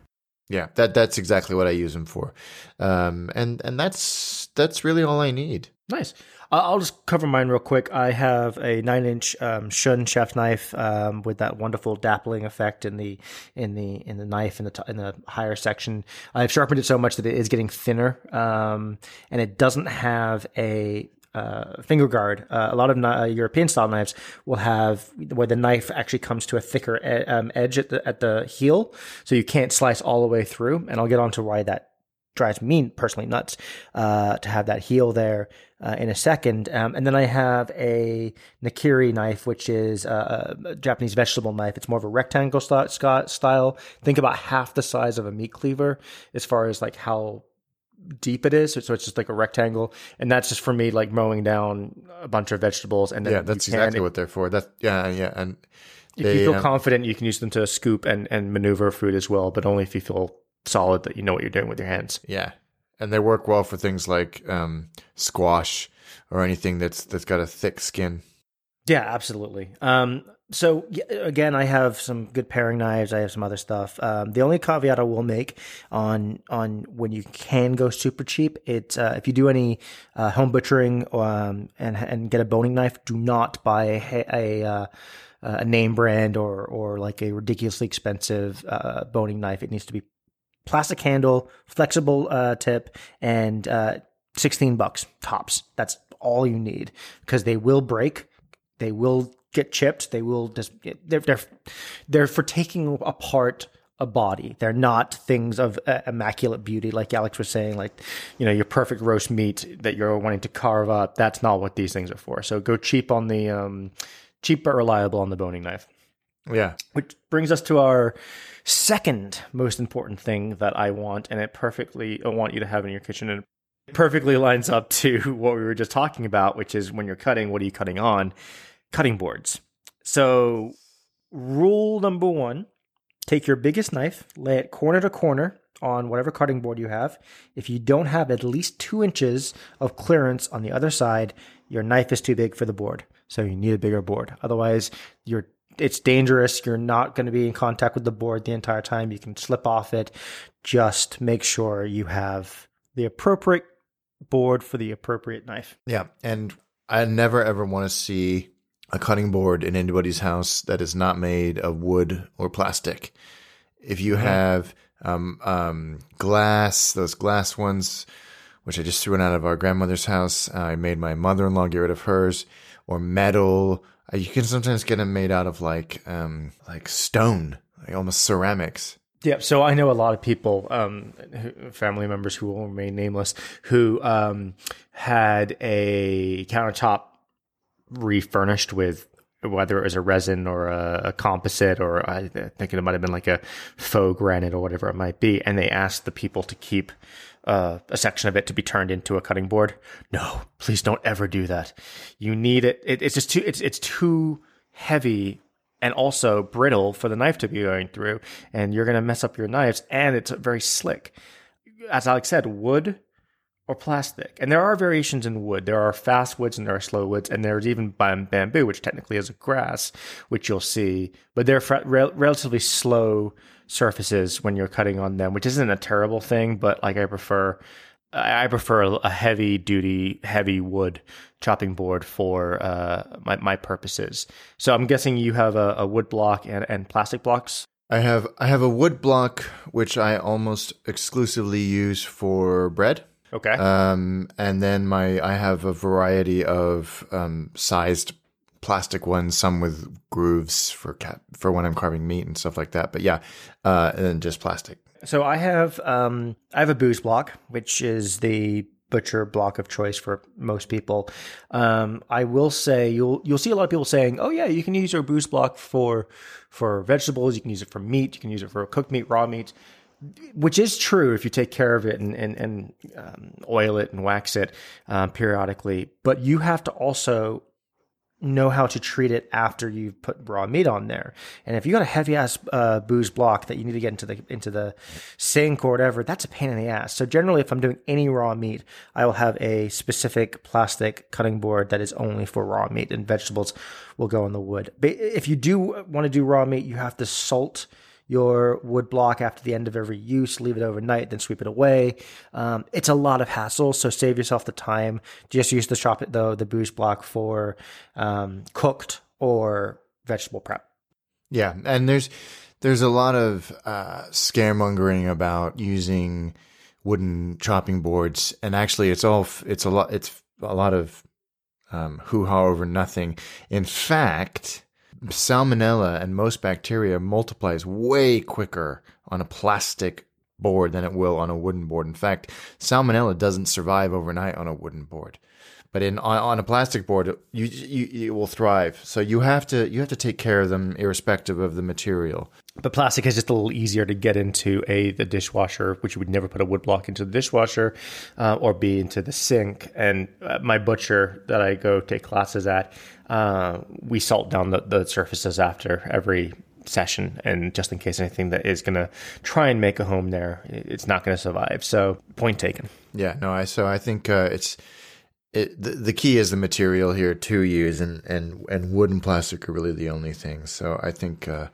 Yeah, that that's exactly what I use them for, um, and and that's that's really all I need. Nice. I'll just cover mine real quick. I have a nine-inch um, Shun chef knife um, with that wonderful dappling effect in the in the in the knife in the t- in the higher section. I've sharpened it so much that it is getting thinner, um, and it doesn't have a uh, finger guard. Uh, a lot of uh, European style knives will have where the knife actually comes to a thicker e- um, edge at the at the heel, so you can't slice all the way through. And I'll get on to why that drives me personally nuts uh, to have that heel there uh, in a second. Um, and then I have a Nakiri knife, which is a, a, Japanese vegetable knife. It's more of a rectangle style. Think about half the size of a meat cleaver as far as like how deep it is. So it's just like a rectangle, and that's just for me like mowing down a bunch of vegetables. And yeah, that's exactly what they're for. That yeah, yeah, and. If they, you feel um, confident, you can use them to scoop and, and maneuver food as well, but only if you feel solid that you know what you're doing with your hands. Yeah, and they work well for things like um, squash or anything that's that's got a thick skin. Yeah, absolutely. Um, so again, I have some good paring knives. I have some other stuff. Um, the only caveat I will make on on when you can go super cheap, it's uh, if you do any uh, home butchering um, and and get a boning knife, do not buy a a, uh, a name brand or or like a ridiculously expensive uh, boning knife. It needs to be plastic handle, flexible uh, tip, and uh, sixteen bucks tops. That's all you need because they will break. They will get chipped. They will just they're they're they're for taking apart a body. They're not things of uh, immaculate beauty, like Alex was saying. Like you know, your perfect roast meat that you're wanting to carve up. That's not what these things are for. So go cheap on the um, cheap but reliable on the boning knife. Yeah. Which brings us to our second most important thing that I want, and it perfectly I want you to have in your kitchen, and it perfectly lines up to what we were just talking about, which is when you're cutting, what are you cutting on? cutting boards. So, rule number one take your biggest knife, lay it corner to corner on whatever cutting board you have. If you don't have at least two inches of clearance on the other side, your knife is too big for the board. So you need a bigger board. Otherwise, you're it's dangerous. You're not going to be in contact with the board the entire time. You can slip off it. Just make sure you have the appropriate board for the appropriate knife. Yeah. And I never ever want to see a cutting board in anybody's house that is not made of wood or plastic. If you mm-hmm. have um, um, glass, those glass ones, which I just threw out of our grandmother's house, I made my mother in law get rid of hers, or metal. Uh, you can sometimes get them made out of like um, like stone, like almost ceramics. Yeah, so I know a lot of people, um, family members who will remain nameless, who um, had a countertop refurnished with whether it was a resin or a, a, composite or I think it might have been like a faux granite or whatever it might be. And they asked the people to keep uh, a section of it to be turned into a cutting board. No, please don't ever do that. You need it. it it's just too, it's, it's too heavy and also brittle for the knife to be going through. And you're going to mess up your knives and it's very slick. As Alex said, wood or plastic. And there are variations in wood. There are fast woods and there are slow woods, and there's even bamboo, which technically is a grass, which you'll see. But they're rel- relatively slow surfaces when you're cutting on them, which isn't a terrible thing. But like I prefer, I prefer a heavy duty, heavy wood chopping board for uh, my my purposes. So I'm guessing you have a, a wood block and, and plastic blocks. I have I have a wood block which I almost exclusively use for bread. Okay. Um, and then my I have a variety of um, sized plastic ones, some with grooves for cat for when I'm carving meat and stuff like that. But yeah, uh, and then just plastic. So I have um, I have a Boos Block, which is the butcher block of choice for most people. Um, I will say you'll you'll see a lot of people saying, "Oh yeah, you can use your Boos Block for for vegetables. You can use it for meat. You can use it for cooked meat, raw meat." which is true if you take care of it and and, and um, oil it and wax it um, periodically. But you have to also know how to treat it after you've put raw meat on there. And if you got a heavy ass uh, Boos Block that you need to get into the into the sink or whatever, that's a pain in the ass. So generally, if I'm doing any raw meat, I will have a specific plastic cutting board that is only for raw meat, and vegetables will go in the wood. But if you do want to do raw meat, you have to salt your wood block after the end of every use, leave it overnight, then sweep it away. Um, it's a lot of hassle, so save yourself the time. Just use the shop the the Boos Block for um, cooked or vegetable prep. Yeah, and there's there's a lot of uh, scaremongering about using wooden chopping boards, and actually, it's all it's a lot it's a lot of um, hoo ha over nothing. In fact, salmonella and most bacteria multiplies way quicker on a plastic board than it will on a wooden board. In fact, salmonella doesn't survive overnight on a wooden board. But in on, on a plastic board, you, you you will thrive. So you have to you have to take care of them irrespective of the material. But plastic is just a little easier to get into a the dishwasher, which you would never put a wood block into the dishwasher, uh, or b into the sink. And uh, my butcher that I go take classes at, uh, we salt down the, the surfaces after every session and just in case anything that is going to try and make a home there it's not going to survive so point taken yeah no i so i think uh, it's it, the, the key is the material here to use, and and and wood and plastic are really the only things. So I think, uh,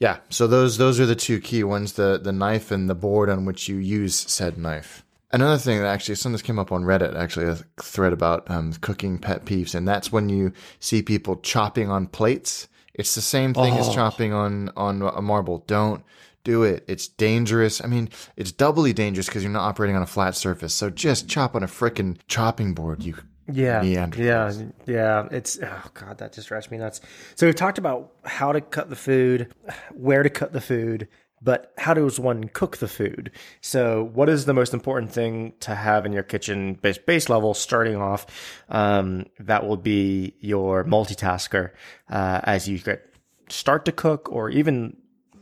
yeah. So those those are the two key ones: the the knife and the board on which you use said knife. Another thing that actually, something this came up on Reddit, actually, a thread about um, cooking pet peeves, and that's when you see people chopping on plates. It's the same thing as chopping on on a marble. Don't do it. It's dangerous. I mean, it's doubly dangerous because you're not operating on a flat surface. So just chop on a frickin' chopping board. You Yeah, yeah, yeah. It's oh god, that just drives me nuts. So we've talked about how to cut the food, where to cut the food, but how does one cook the food? So what is the most important thing to have in your kitchen base base level starting off? Um, that will be your multitasker uh, as you get start to cook, or even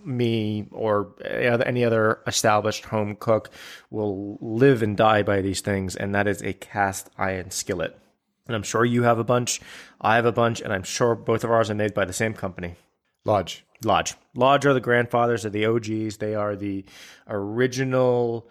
me or eh, any other established home cook will live and die by these things, and that is a cast iron skillet. And I'm sure you have a bunch, I have a bunch, and I'm sure both of ours are made by the same company. lodge. Lodge. Lodge are the grandfathers of the OGs. They are the original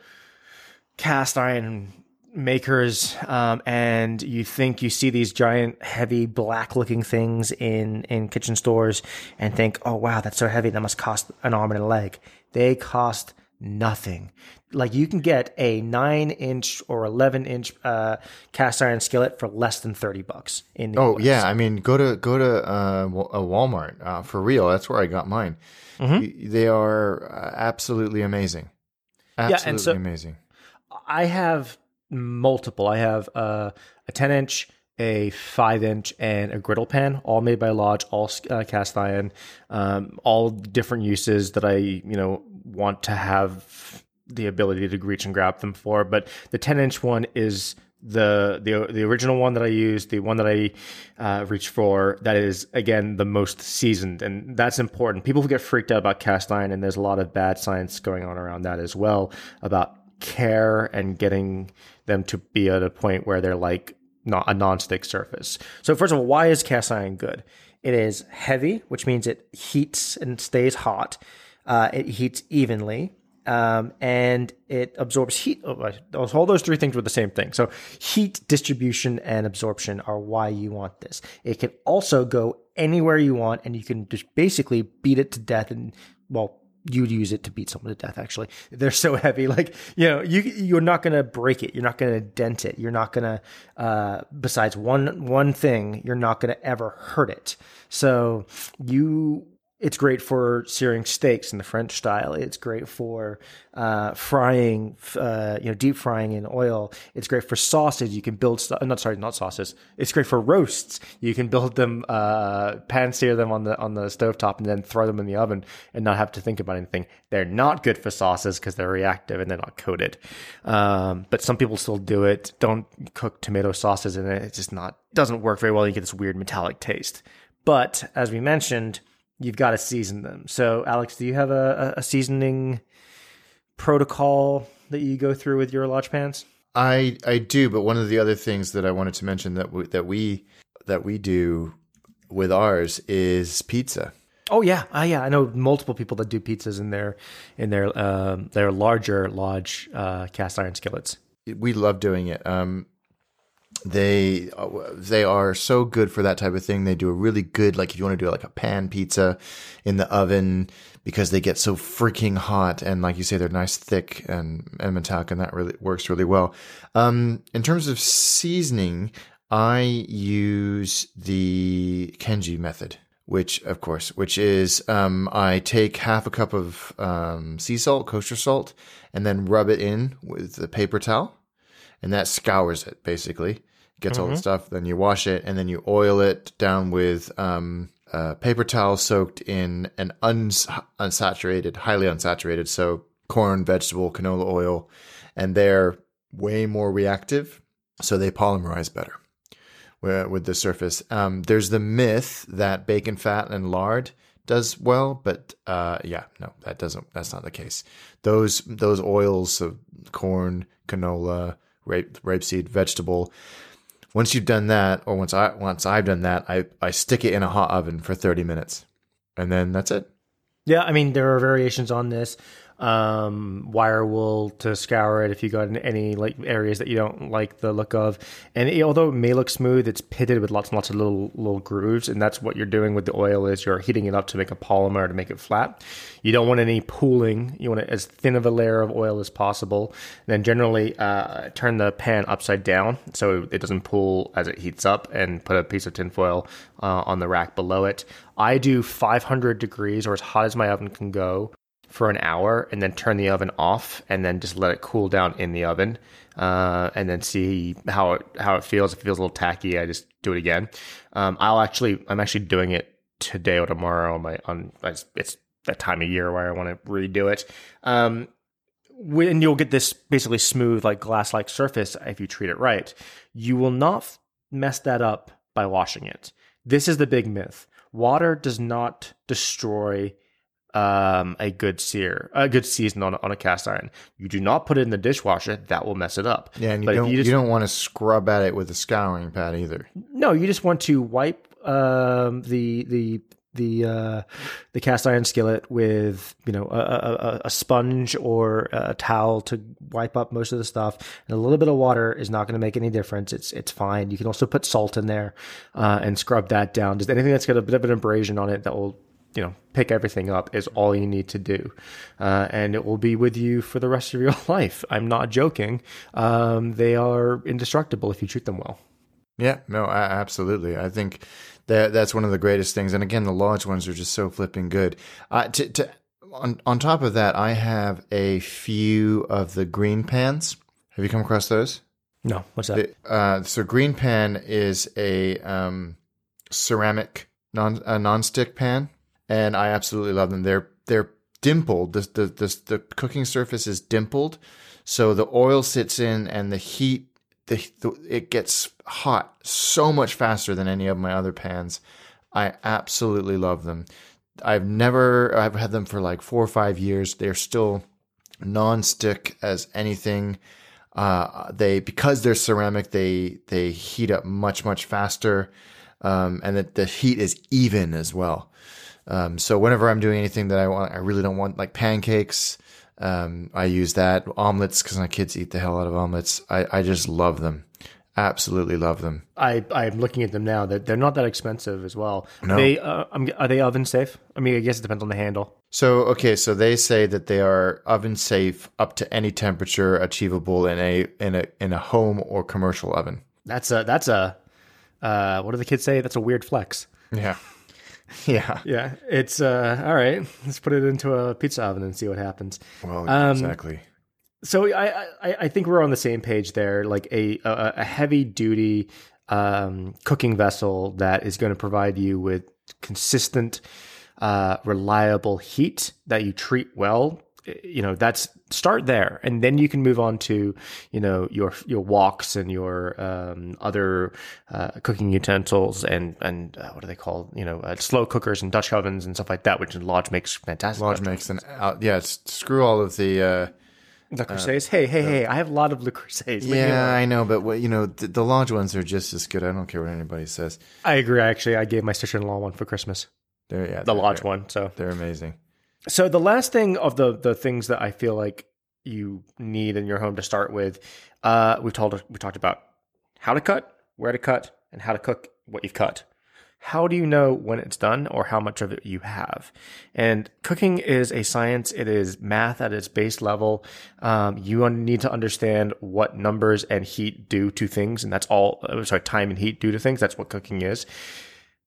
cast iron makers. Um, and you think you see these giant, heavy, black looking things in, in kitchen stores and think, oh, wow, that's so heavy. That must cost an arm and a leg. They cost nothing. Like you can get a nine inch or 11 inch uh, cast iron skillet for less than 30 bucks in the Oh US. yeah, I mean, go to go to uh, a Walmart uh, for real. That's where I got mine. Y- They are uh, absolutely amazing. Absolutely and so- amazing. I have multiple. I have uh, a 10 inch, a 5 inch, and a griddle pan, all made by Lodge, all uh, cast iron, um, all different uses that I, you know, want to have the ability to reach and grab them for. But the 10 inch one is the the the original one that I use, the one that I uh, reach for, that is again the most seasoned, and that's important. People get freaked out about cast iron, and there's a lot of bad science going on around that as well about care and getting them to be at a point where they're like not a non-stick surface. So first of all, why is cast iron good? It is heavy, which means it heats and stays hot. Uh, it heats evenly. Um, and it absorbs heat. Oh, all those three things were the same thing. So, heat distribution and absorption are why you want this. It can also go anywhere you want, and you can just basically beat it to death. And well, you'd use it to beat someone to death. Actually, they're so heavy. Like you know, you you're not going to break it. You're not going to dent it. You're not going to. Uh, besides one one thing, you're not going to ever hurt it. So you it's great for searing steaks in the French style. It's great for uh, frying, uh, you know, deep frying in oil. It's great for sausage. You can build, st- not sorry, not sauces. It's great for roasts. You can build them, uh, pan sear them on the on the stovetop, and then throw them in the oven and not have to think about anything. They're not good for sauces because they're reactive and they're not coated. Um, but some people still do it. Don't cook tomato sauces in it. It's just not doesn't work very well. You get this weird metallic taste. But as we mentioned, you've got to season them. So, Alex, do you have a, a seasoning protocol that you go through with your lodge pans? I I do, but one of the other things that I wanted to mention that we, that we that we do with ours is pizza. Oh yeah, uh, yeah. I know multiple people that do pizzas in their in their um, their larger lodge uh, cast iron skillets. We love doing it. Um, they they are so good for that type of thing. They do a really good like if you want to do like a pan pizza in the oven because they get so freaking hot and like you say they're nice thick and and metallic and that really works really well. Um, in terms of seasoning, I use the Kenji method. Which, of course, which is um, I take half a cup of um, sea salt, kosher salt, and then rub it in with a paper towel and that scours it basically gets all the stuff then you wash it and then you oil it down with um, a paper towel soaked in an uns- unsaturated highly unsaturated so corn vegetable canola oil and they're way more reactive so they polymerize better with the surface. Um, there's the myth that bacon fat and lard does well but uh, yeah no that doesn't that's not the case. Those those oils of corn canola rape rapeseed vegetable once you've done that or once i once i've done that i i stick it in a hot oven for 30 minutes and then that's it Yeah, I mean there are variations on this. Um, wire wool to scour it if you got any like areas that you don't like the look of. And it, although it may look smooth, it's pitted with lots and lots of little little grooves, and that's what you're doing with the oil is you're heating it up to make a polymer to make it flat. You don't want any pooling. You want it as thin of a layer of oil as possible. And then generally uh, turn the pan upside down so it doesn't pool as it heats up, and put a piece of tinfoil uh, on the rack below it. I do 500 degrees or as hot as my oven can go for an hour and then turn the oven off and then just let it cool down in the oven uh, and then see how it how it feels. If it feels a little tacky, I just do it again. Um, I'll actually I'm actually doing it today or tomorrow on my on it's that time of year where I want to redo it. Um, when you'll get this basically smooth like glass like surface if you treat it right. You will not mess that up by washing it. This is the big myth. Water does not destroy um, a good sear, a good season on, on a cast iron. You do not put it in the dishwasher; that will mess it up. Yeah, and you But don't you you, don't want to scrub at it with a scouring pad either. No, you just want to wipe um, the the the uh, the cast iron skillet with you know a, a, a- a sponge or a towel to wipe up most of the stuff. And a little bit of water is not going to make any difference. It's it's fine. You can also put salt in there uh, and scrub that down. Just anything that's got a bit of an abrasion on it that will you know pick everything up is all you need to do, uh, and it will be with you for the rest of your life. I'm not joking. Um, they are indestructible if you treat them well. Yeah, no, a- absolutely. I think that that's one of the greatest things. And again, the large ones are just so flipping good. Uh, to, to on on top of that, I have a few of the green pans. Have you come across those? No, what's that? Uh, so green pan is a um, ceramic non a non-stick pan, and I absolutely love them. They're they're dimpled. The the the, the cooking surface is dimpled, so the oil sits in and the heat the, the it gets hot so much faster than any of my other pans. I absolutely love them. I've never I've had them for like four or five years. They're still non-stick as anything. Uh, they because they're ceramic, they they heat up much much faster, um, and that the heat is even as well. Um, so whenever I'm doing anything that I want, I really don't want like pancakes. Um, I use that omelets because my kids eat the hell out of omelets. I, I just love them, absolutely love them. I I'm looking at them now. That they're not that expensive as well. No. They uh, I'm, are they oven safe? I mean, I guess it depends on the handle. So okay, so they say that they are oven safe up to any temperature achievable in a in a in a home or commercial oven. That's a that's a uh, what do the kids say? That's a weird flex. Yeah, yeah. Yeah, it's uh, all right. Let's put it into a pizza oven and see what happens. Well, Um, exactly. So I, I I think we're on the same page there. Like a a, a heavy duty um, cooking vessel that is going to provide you with consistent, uh, reliable heat that you treat well. You know that's start there, and then you can move on to you know your your woks and your um, other uh, cooking utensils and and uh, what are they called? You know, uh, slow cookers and Dutch ovens and stuff like that, which Lodge makes fantastic. Lodge makes an out. Yeah, screw all of the. Uh, Le Creuset. hey, hey, hey! I have a lot of Le Creuset. yeah, I know, but what you know, the, the Lodge ones are just as good. I don't care what anybody says. I agree. Actually, I gave my sister-in-law one for Christmas, They're yeah, the they're, Lodge they're, one. So, They're amazing. So the last thing of the the things that I feel like you need in your home to start with, uh, we've told we talked about how to cut, where to cut, and how to cook what you've cut. How do you know when it's done or how much of it you have? And cooking is a science. It is math at its base level. Um, you need to understand what numbers and heat do to things, and that's all. uh, Sorry, time and heat do to things. That's what cooking is.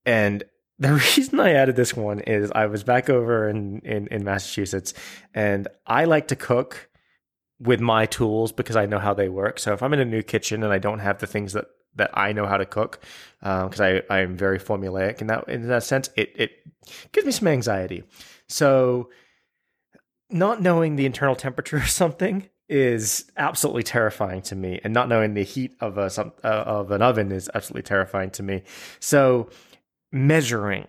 And the reason I added this one is I was back over in, in, in Massachusetts and I like to cook with my tools because I know how they work. So if I'm in a new kitchen and I don't have the things that, that I know how to cook, because I, I am very formulaic in that in that sense, it, it gives me some anxiety. So not knowing the internal temperature of something is absolutely terrifying to me, and not knowing the heat of a some, uh, of an oven is absolutely terrifying to me. So measuring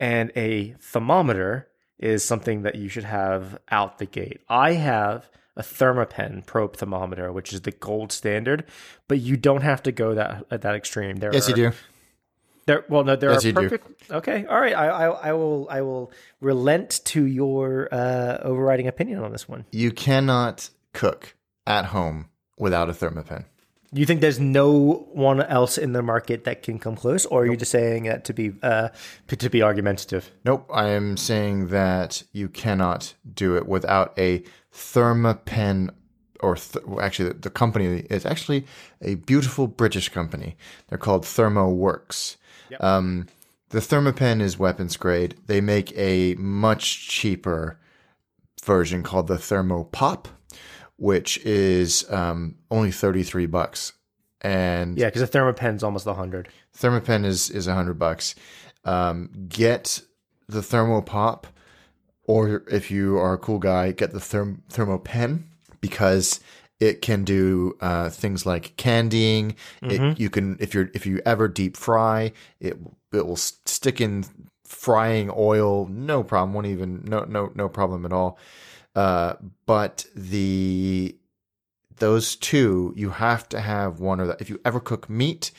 and a thermometer is something that you should have out the gate. I have a Thermapen probe thermometer, which is the gold standard, but you don't have to go that at that extreme. There Yes, are, you do. There well, no, there Yes, are you do. perfect. Okay, all right. I, I, I will, I will relent to your uh, overriding opinion on this one. You cannot cook at home without a Thermapen. You think there's no one else in the market that can come close, or are you just saying that to be uh, to be argumentative? Nope, I am saying that you cannot do it without a Thermapen or th- actually the company is actually a beautiful British company. They're called ThermoWorks. Um, the Thermapen is weapons grade. They make a much cheaper version called the Thermopop, which is um, only 33 bucks. And Yeah, because a Thermapen's almost a hundred. Thermapen is is a hundred bucks. Um, get the Thermopop, or if you are a cool guy, get the therm- Thermapen because it can do uh, things like candying. It, you can if you're if you ever deep fry, it it will stick in frying oil, no problem. Won't even no no no problem at all. Uh, but the those two, you have to have one or that. If you ever cook meat,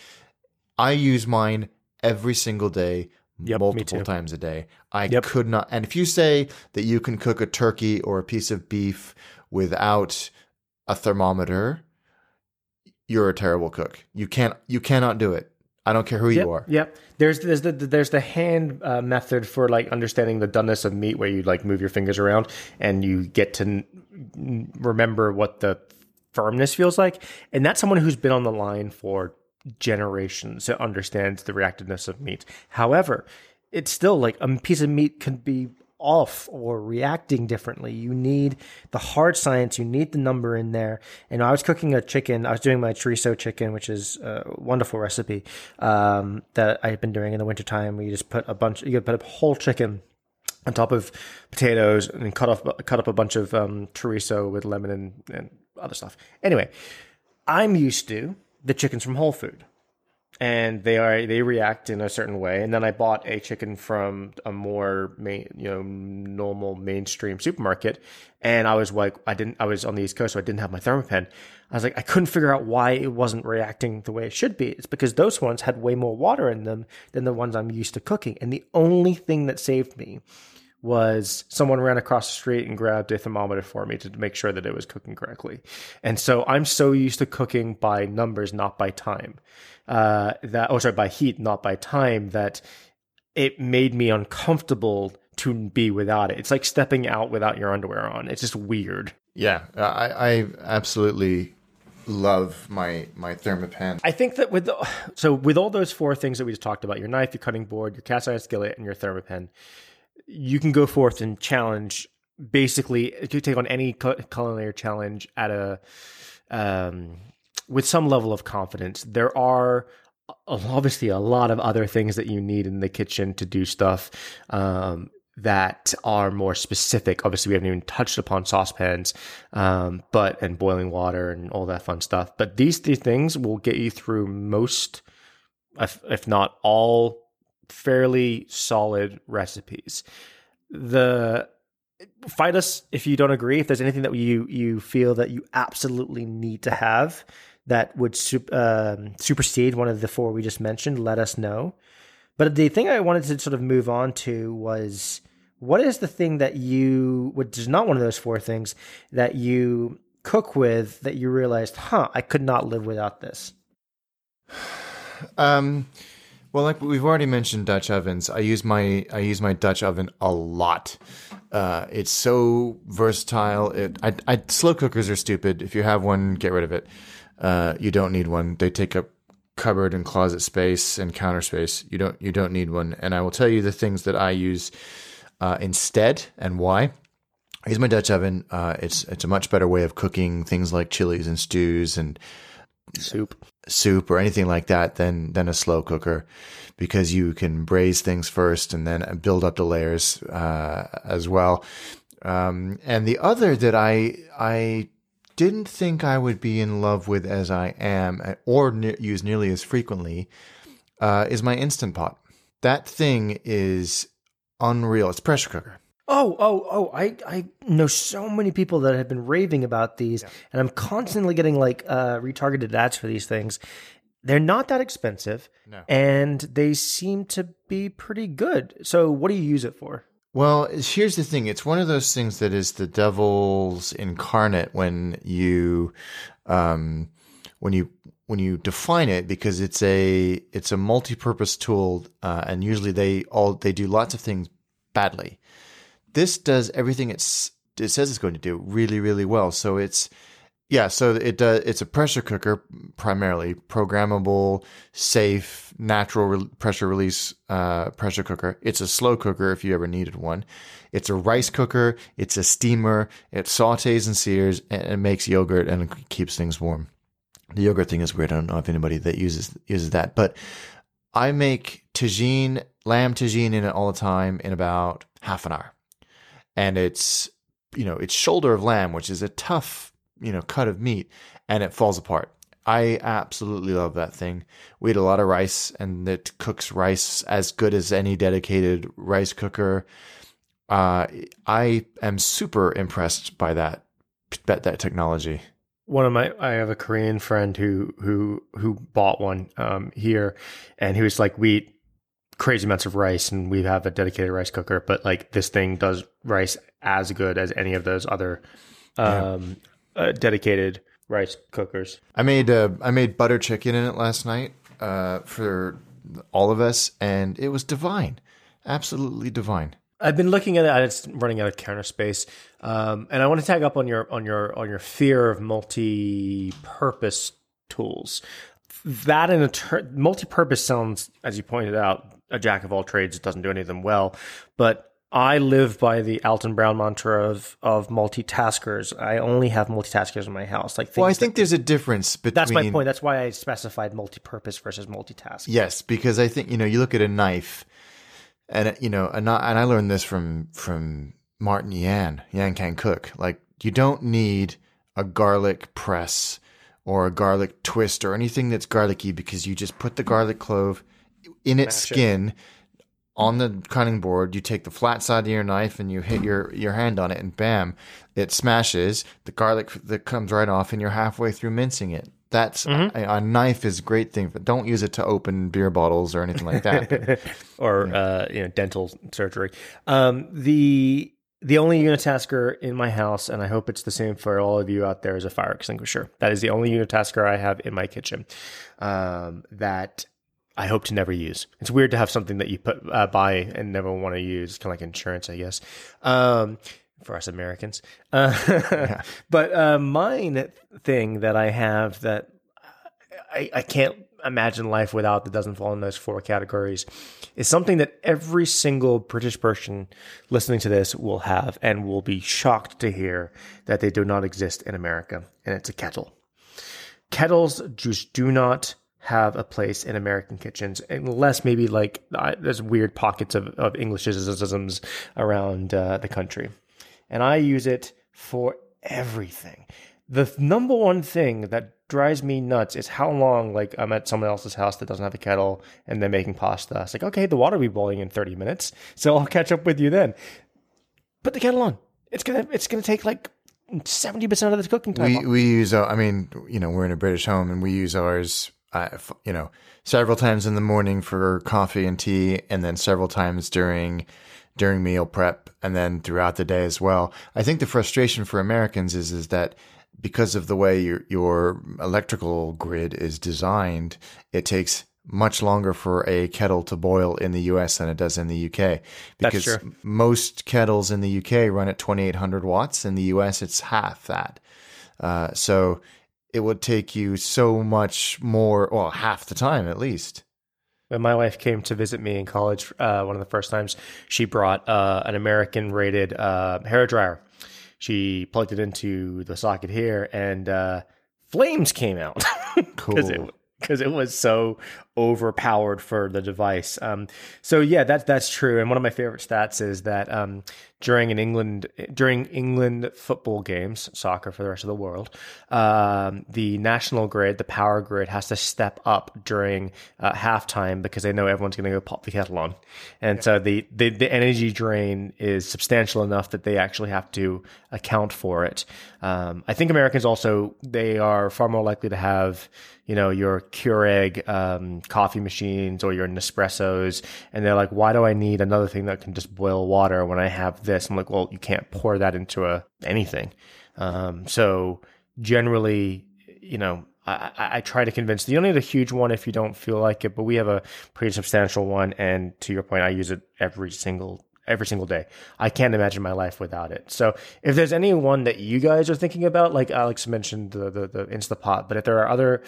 I use mine every single day, Yep, multiple times a day. I Yep. could not. And if you say that you can cook a turkey or a piece of beef without a thermometer, you're a terrible cook. You can't. You cannot do it. I don't care who Yep, you are. Yep. There's there's the there's the hand uh, method for like understanding the doneness of meat, where you like move your fingers around and you get to n- remember what the firmness feels like, and that's someone who's been on the line for generations that understands the reactiveness of meat. However, it's still like a piece of meat can be off or reacting differently. You need the hard science, you need the number in there. And I was cooking a chicken, I was doing my chorizo chicken, which is a wonderful recipe um, that I've been doing in the wintertime. Where you just put a bunch, you put a whole chicken on top of potatoes and cut off cut up a bunch of um, chorizo with lemon and, and other stuff. Anyway, I'm used to the chickens from Whole Food, and they are they react in a certain way. And then I bought a chicken from a more main, you know normal mainstream supermarket, and I was like, I didn't. I was on the East Coast, so I didn't have my Thermapen. I was like, I couldn't figure out why it wasn't reacting the way it should be. It's because those ones had way more water in them than the ones I'm used to cooking. And the only thing that saved me was someone ran across the street and grabbed a thermometer for me to make sure that it was cooking correctly. And so I'm so used to cooking by numbers, not by time. Uh, that, oh, sorry, by heat, not by time, that it made me uncomfortable to be without it. It's like stepping out without your underwear on. It's just weird. Yeah, I, I absolutely love my my Thermapen. I think that with the, so with all those four things that we just talked about, your knife, your cutting board, your cast iron skillet, and your Thermapen, you can go forth and challenge. Basically, you can take on any culinary challenge at a um, with some level of confidence. There are obviously a lot of other things that you need in the kitchen to do stuff um, that are more specific. Obviously, we haven't even touched upon saucepans, um, but and boiling water and all that fun stuff. But these three things will get you through most, if, if not all, fairly solid recipes. The fight us if you don't agree. If there's anything that you you feel that you absolutely need to have that would um, supersede one of the four we just mentioned, let us know. But the thing I wanted to sort of move on to was what is the thing that you, which is not one of those four things, that you cook with that you realized, huh, I could not live without this? Um, well, like we've already mentioned Dutch ovens. I use my I use my Dutch oven a lot. Uh, it's so versatile. It I, I slow cookers are stupid. If you have one, get rid of it. Uh, you don't need one. They take up cupboard and closet space and counter space. You don't you don't need one. And I will tell you the things that I use uh, instead and why. I use my Dutch oven. Uh, it's it's a much better way of cooking things like chilies and stews and Soup. Soup or anything like that than than a slow cooker because you can braise things first and then build up the layers uh, as well. Um, and the other that I I didn't think I would be in love with as I am or ne- use nearly as frequently uh, is my instant pot. That thing is unreal. It's pressure cooker. Oh, oh, oh! I I know so many people that have been raving about these, and I'm constantly getting like uh, retargeted ads for these things. they're not that expensive, No. and they seem to be pretty good. So, what do you use it for? Well, here's the thing. It's one of those things that is the devil's incarnate when you, um, when you when you define it because it's a it's a multi-purpose tool, uh, and usually they all they do lots of things badly. This does everything it's it says it's going to do really really well. So it's yeah, so it does. It's a pressure cooker primarily, programmable, safe, natural re- pressure release uh, pressure cooker. It's a slow cooker if you ever needed one. It's a rice cooker. It's a steamer. It sautés and sears and it makes yogurt and keeps things warm. The yogurt thing is weird. I don't know if anybody that uses uses that, but I make tagine, lamb tagine in it all the time in about half an hour, and it's you know it's shoulder of lamb, which is a tough you know cut of meat and it falls apart. I absolutely love that thing. We eat a lot of rice and it cooks rice as good as any dedicated rice cooker. Uh, i am super impressed by that that, that technology. One of my I have a Korean friend who who who bought one um, here, and he was like, "We crazy amounts of rice, and we have a dedicated rice cooker, but like this thing does rice as good as any of those other um, uh, dedicated rice cookers." i made uh, i made butter chicken in it last night uh, for all of us and it was divine absolutely divine I've been looking at it. and It's running out of counter space, um, and I want to tag up on your on your on your fear of multi-purpose tools. That in a ter- multi-purpose sounds, as you pointed out, a jack of all trades. It doesn't do any of them well, but I live by the Alton Brown mantra of of multitaskers. I only have multitaskers in my house. Like, well i that- think there's a difference between that's my point. That's why I specified multi-purpose versus multitask. Yes, because I think you know you look at a knife, and you know, and I, and I learned this from from Martin Yan. Yan can cook. Like you don't need a garlic press or a garlic twist or anything that's garlicky because you just put the garlic clove in its Smash it. skin on the cutting board. You take the flat side of your knife and you hit your your hand on it, and bam, it smashes. The garlic that comes right off, and you're halfway through mincing it. That's a, a knife is a great thing, but don't use it to open beer bottles or anything like that. or uh, you know dental surgery. Um, the the only unitasker in my house, and I hope it's the same for all of you out there, is a fire extinguisher. That is the only unitasker I have in my kitchen um, that I hope to never use. It's weird to have something that you put uh, buy and never want to use, kind of like insurance, I guess. Um, for us Americans, uh, but uh, mine thing that I have that I, I can't imagine life without that doesn't fall in those four categories is something that every single British person listening to this will have and will be shocked to hear that they do not exist in America, and it's a kettle. Kettles just do not have a place in American kitchens unless maybe like there's weird pockets of, of Englishisms around uh, the country. And I use it for everything. The th- number one thing that drives me nuts is how long like I'm at someone else's house that doesn't have a kettle and they're making pasta. It's like, okay, the water will be boiling in 30 minutes, so I'll catch up with you then. Put the kettle on. It's gonna it's gonna take like 70% of the cooking time. we we use. Uh, I mean, you know, we're in a British home, and we use ours. Uh, you know, several times in the morning for coffee and tea, and then several times during during meal prep, and then throughout the day as well. I think the frustration for Americans is is that because of the way your your electrical grid is designed, it takes much longer for a kettle to boil in the US than it does in the UK because true. most kettles in the UK run at 2800 watts in the US it's half that uh, so it would take you so much more well half the time at least When my wife came to visit me in college, uh, one of the first times, she brought uh, an American rated uh, hair dryer. She plugged it into the socket here, and uh, flames came out because it Cool. because it was so overpowered for the device. Um, so yeah, that's that's true. And one of my favorite stats is that um, during an England during England football games, soccer for the rest of the world, um, the national grid, the power grid, has to step up during uh, halftime because they know everyone's going to go pop the kettle on, and yeah. so the, the the energy drain is substantial enough that they actually have to account for it. Um, I think Americans also they are far more likely to have you know, your Keurig um, coffee machines or your Nespressos, and they're like, "Why do I need another thing that can just boil water when I have this?" I'm like, "Well, you can't pour that into a anything." Um, so generally, you know, I, I, try to convince. You don't need a huge one if you don't feel like it, but we have a pretty substantial one, and to your point, I use it every single every single day. I can't imagine my life without it. So if there's any one that you guys are thinking about, like Alex mentioned the the, the Instapot, but if there are other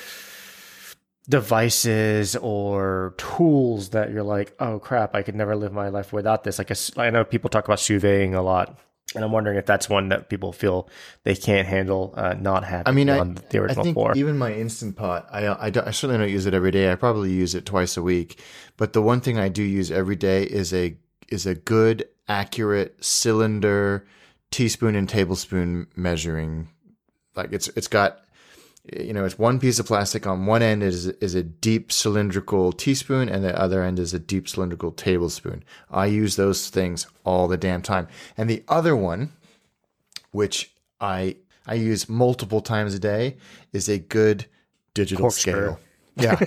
devices or tools that you're like, oh crap, I could never live my life without this. Like a, I know people talk about sous a lot. And I'm wondering if that's one that people feel they can't handle uh, not having. I mean, on I, the original I think floor. even my instant pot, I, I, I, certainly don't use it every day. I probably use it twice a week. But the one thing I do use every day is a is a good, accurate cylinder, teaspoon and tablespoon measuring. Like it's it's got you know, it's one piece of plastic on one end is is a deep cylindrical teaspoon and the other end is a deep cylindrical tablespoon. I use those things all the damn time. And the other one, which I I use multiple times a day, is a good digital Corkscrew. scale.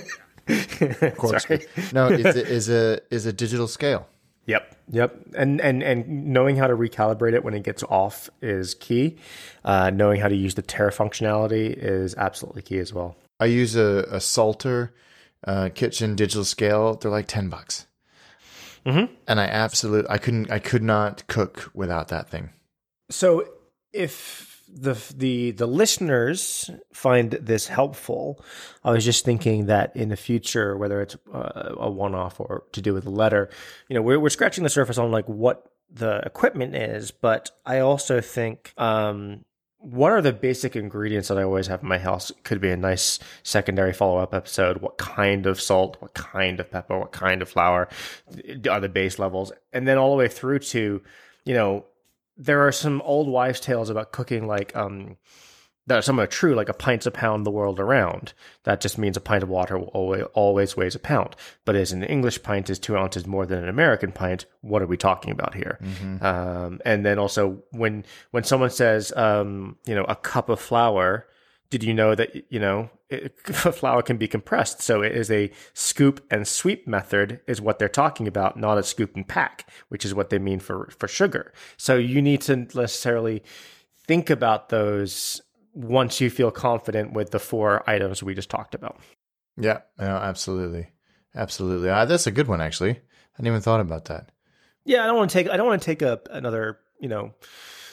Yeah. Corkscrew. No, it's a, is a is a digital scale. Yep. Yep. And and and knowing how to recalibrate it when it gets off is key. Uh, knowing how to use the tare functionality is absolutely key as well. I use a, a Salter uh, kitchen digital scale. They're like ten bucks. Mm-hmm. And I absolutely I couldn't I could not cook without that thing. So if the the the listeners find this helpful, I was just thinking that in the future, whether it's uh, a one off or to do with a letter, you know, we're we're scratching the surface on like what the equipment is, but I also think um, what are the basic ingredients that I always have in my house? Could be a nice secondary follow up episode. What kind of salt? What kind of pepper? What kind of flour are the base levels? And then all the way through to, you know, there are some old wives' tales about cooking like um that some are true, like a pint's a pound the world around. That just means a pint of water always, always weighs a pound. But as an English pint is two ounces more than an American pint, what are we talking about here? Mm-hmm. Um, and then also when when someone says, um, you know, a cup of flour, did you know that you know it, flour can be compressed. So it is a scoop and sweep method is what they're talking about not a scoop and pack which is what they mean for for sugar. So you need to necessarily think about those once you feel confident with the four items we just talked about. Yeah no, absolutely. Absolutely. Uh, that's a good one actually. I hadn't even thought about that. Yeah i don't want to take i don't want to take a another you know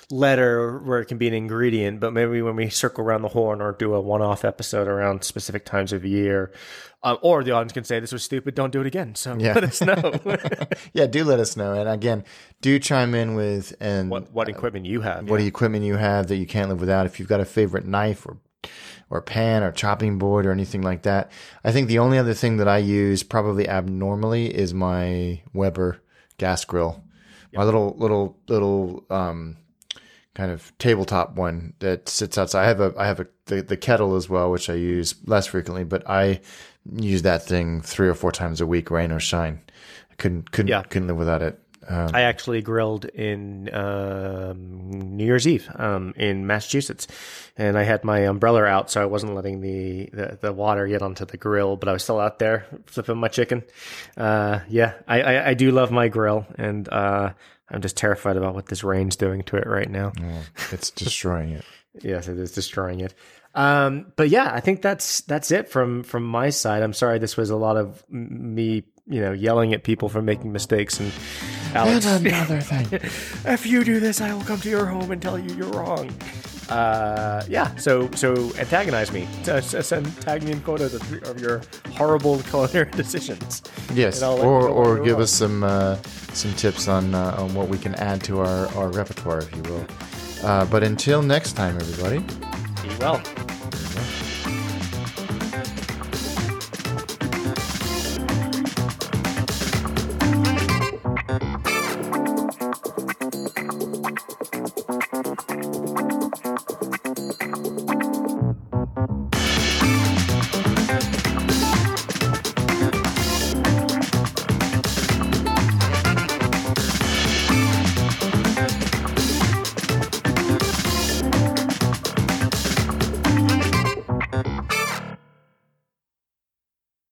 letter where it can be an ingredient, but maybe when we circle around the horn or do a one off episode around specific times of year, uh, or the audience can say this was stupid, don't do it again. So yeah. let us know. yeah, do let us know. And again, do chime in with and what, what equipment you have. What yeah. equipment you have that you can't live without. If you've got a favorite knife or or pan or chopping board or anything like that. I think the only other thing that I use probably abnormally is my Weber gas grill. Yep. My little little little um, kind of tabletop one that sits outside. I have a I have a the, the kettle as well, which I use less frequently, but I use that thing three or four times a week, rain or shine. I couldn't couldn't yeah. couldn't live without it. Um, I actually grilled in um, New Year's Eve um, in Massachusetts, and I had my umbrella out, so I wasn't letting the, the, the, water get onto the grill, but I was still out there flipping my chicken. Uh, yeah, I, I, I, do love my grill, and uh, I'm just terrified about what this rain's doing to it right now. Oh, it's destroying it. yes, it is destroying it. Um, but yeah, I think that's that's it from from my side. I'm sorry this was a lot of me, you know, yelling at people for making mistakes and Alex. And another thing. if you do this, I will come to your home and tell you you're wrong. Uh, yeah, so so antagonize me. Send tag me in photos of, of your horrible culinary decisions. Yes, or or give us some uh, some tips on uh, on what we can add to our our repertoire, if you will. Uh, but until next time, everybody. Be well.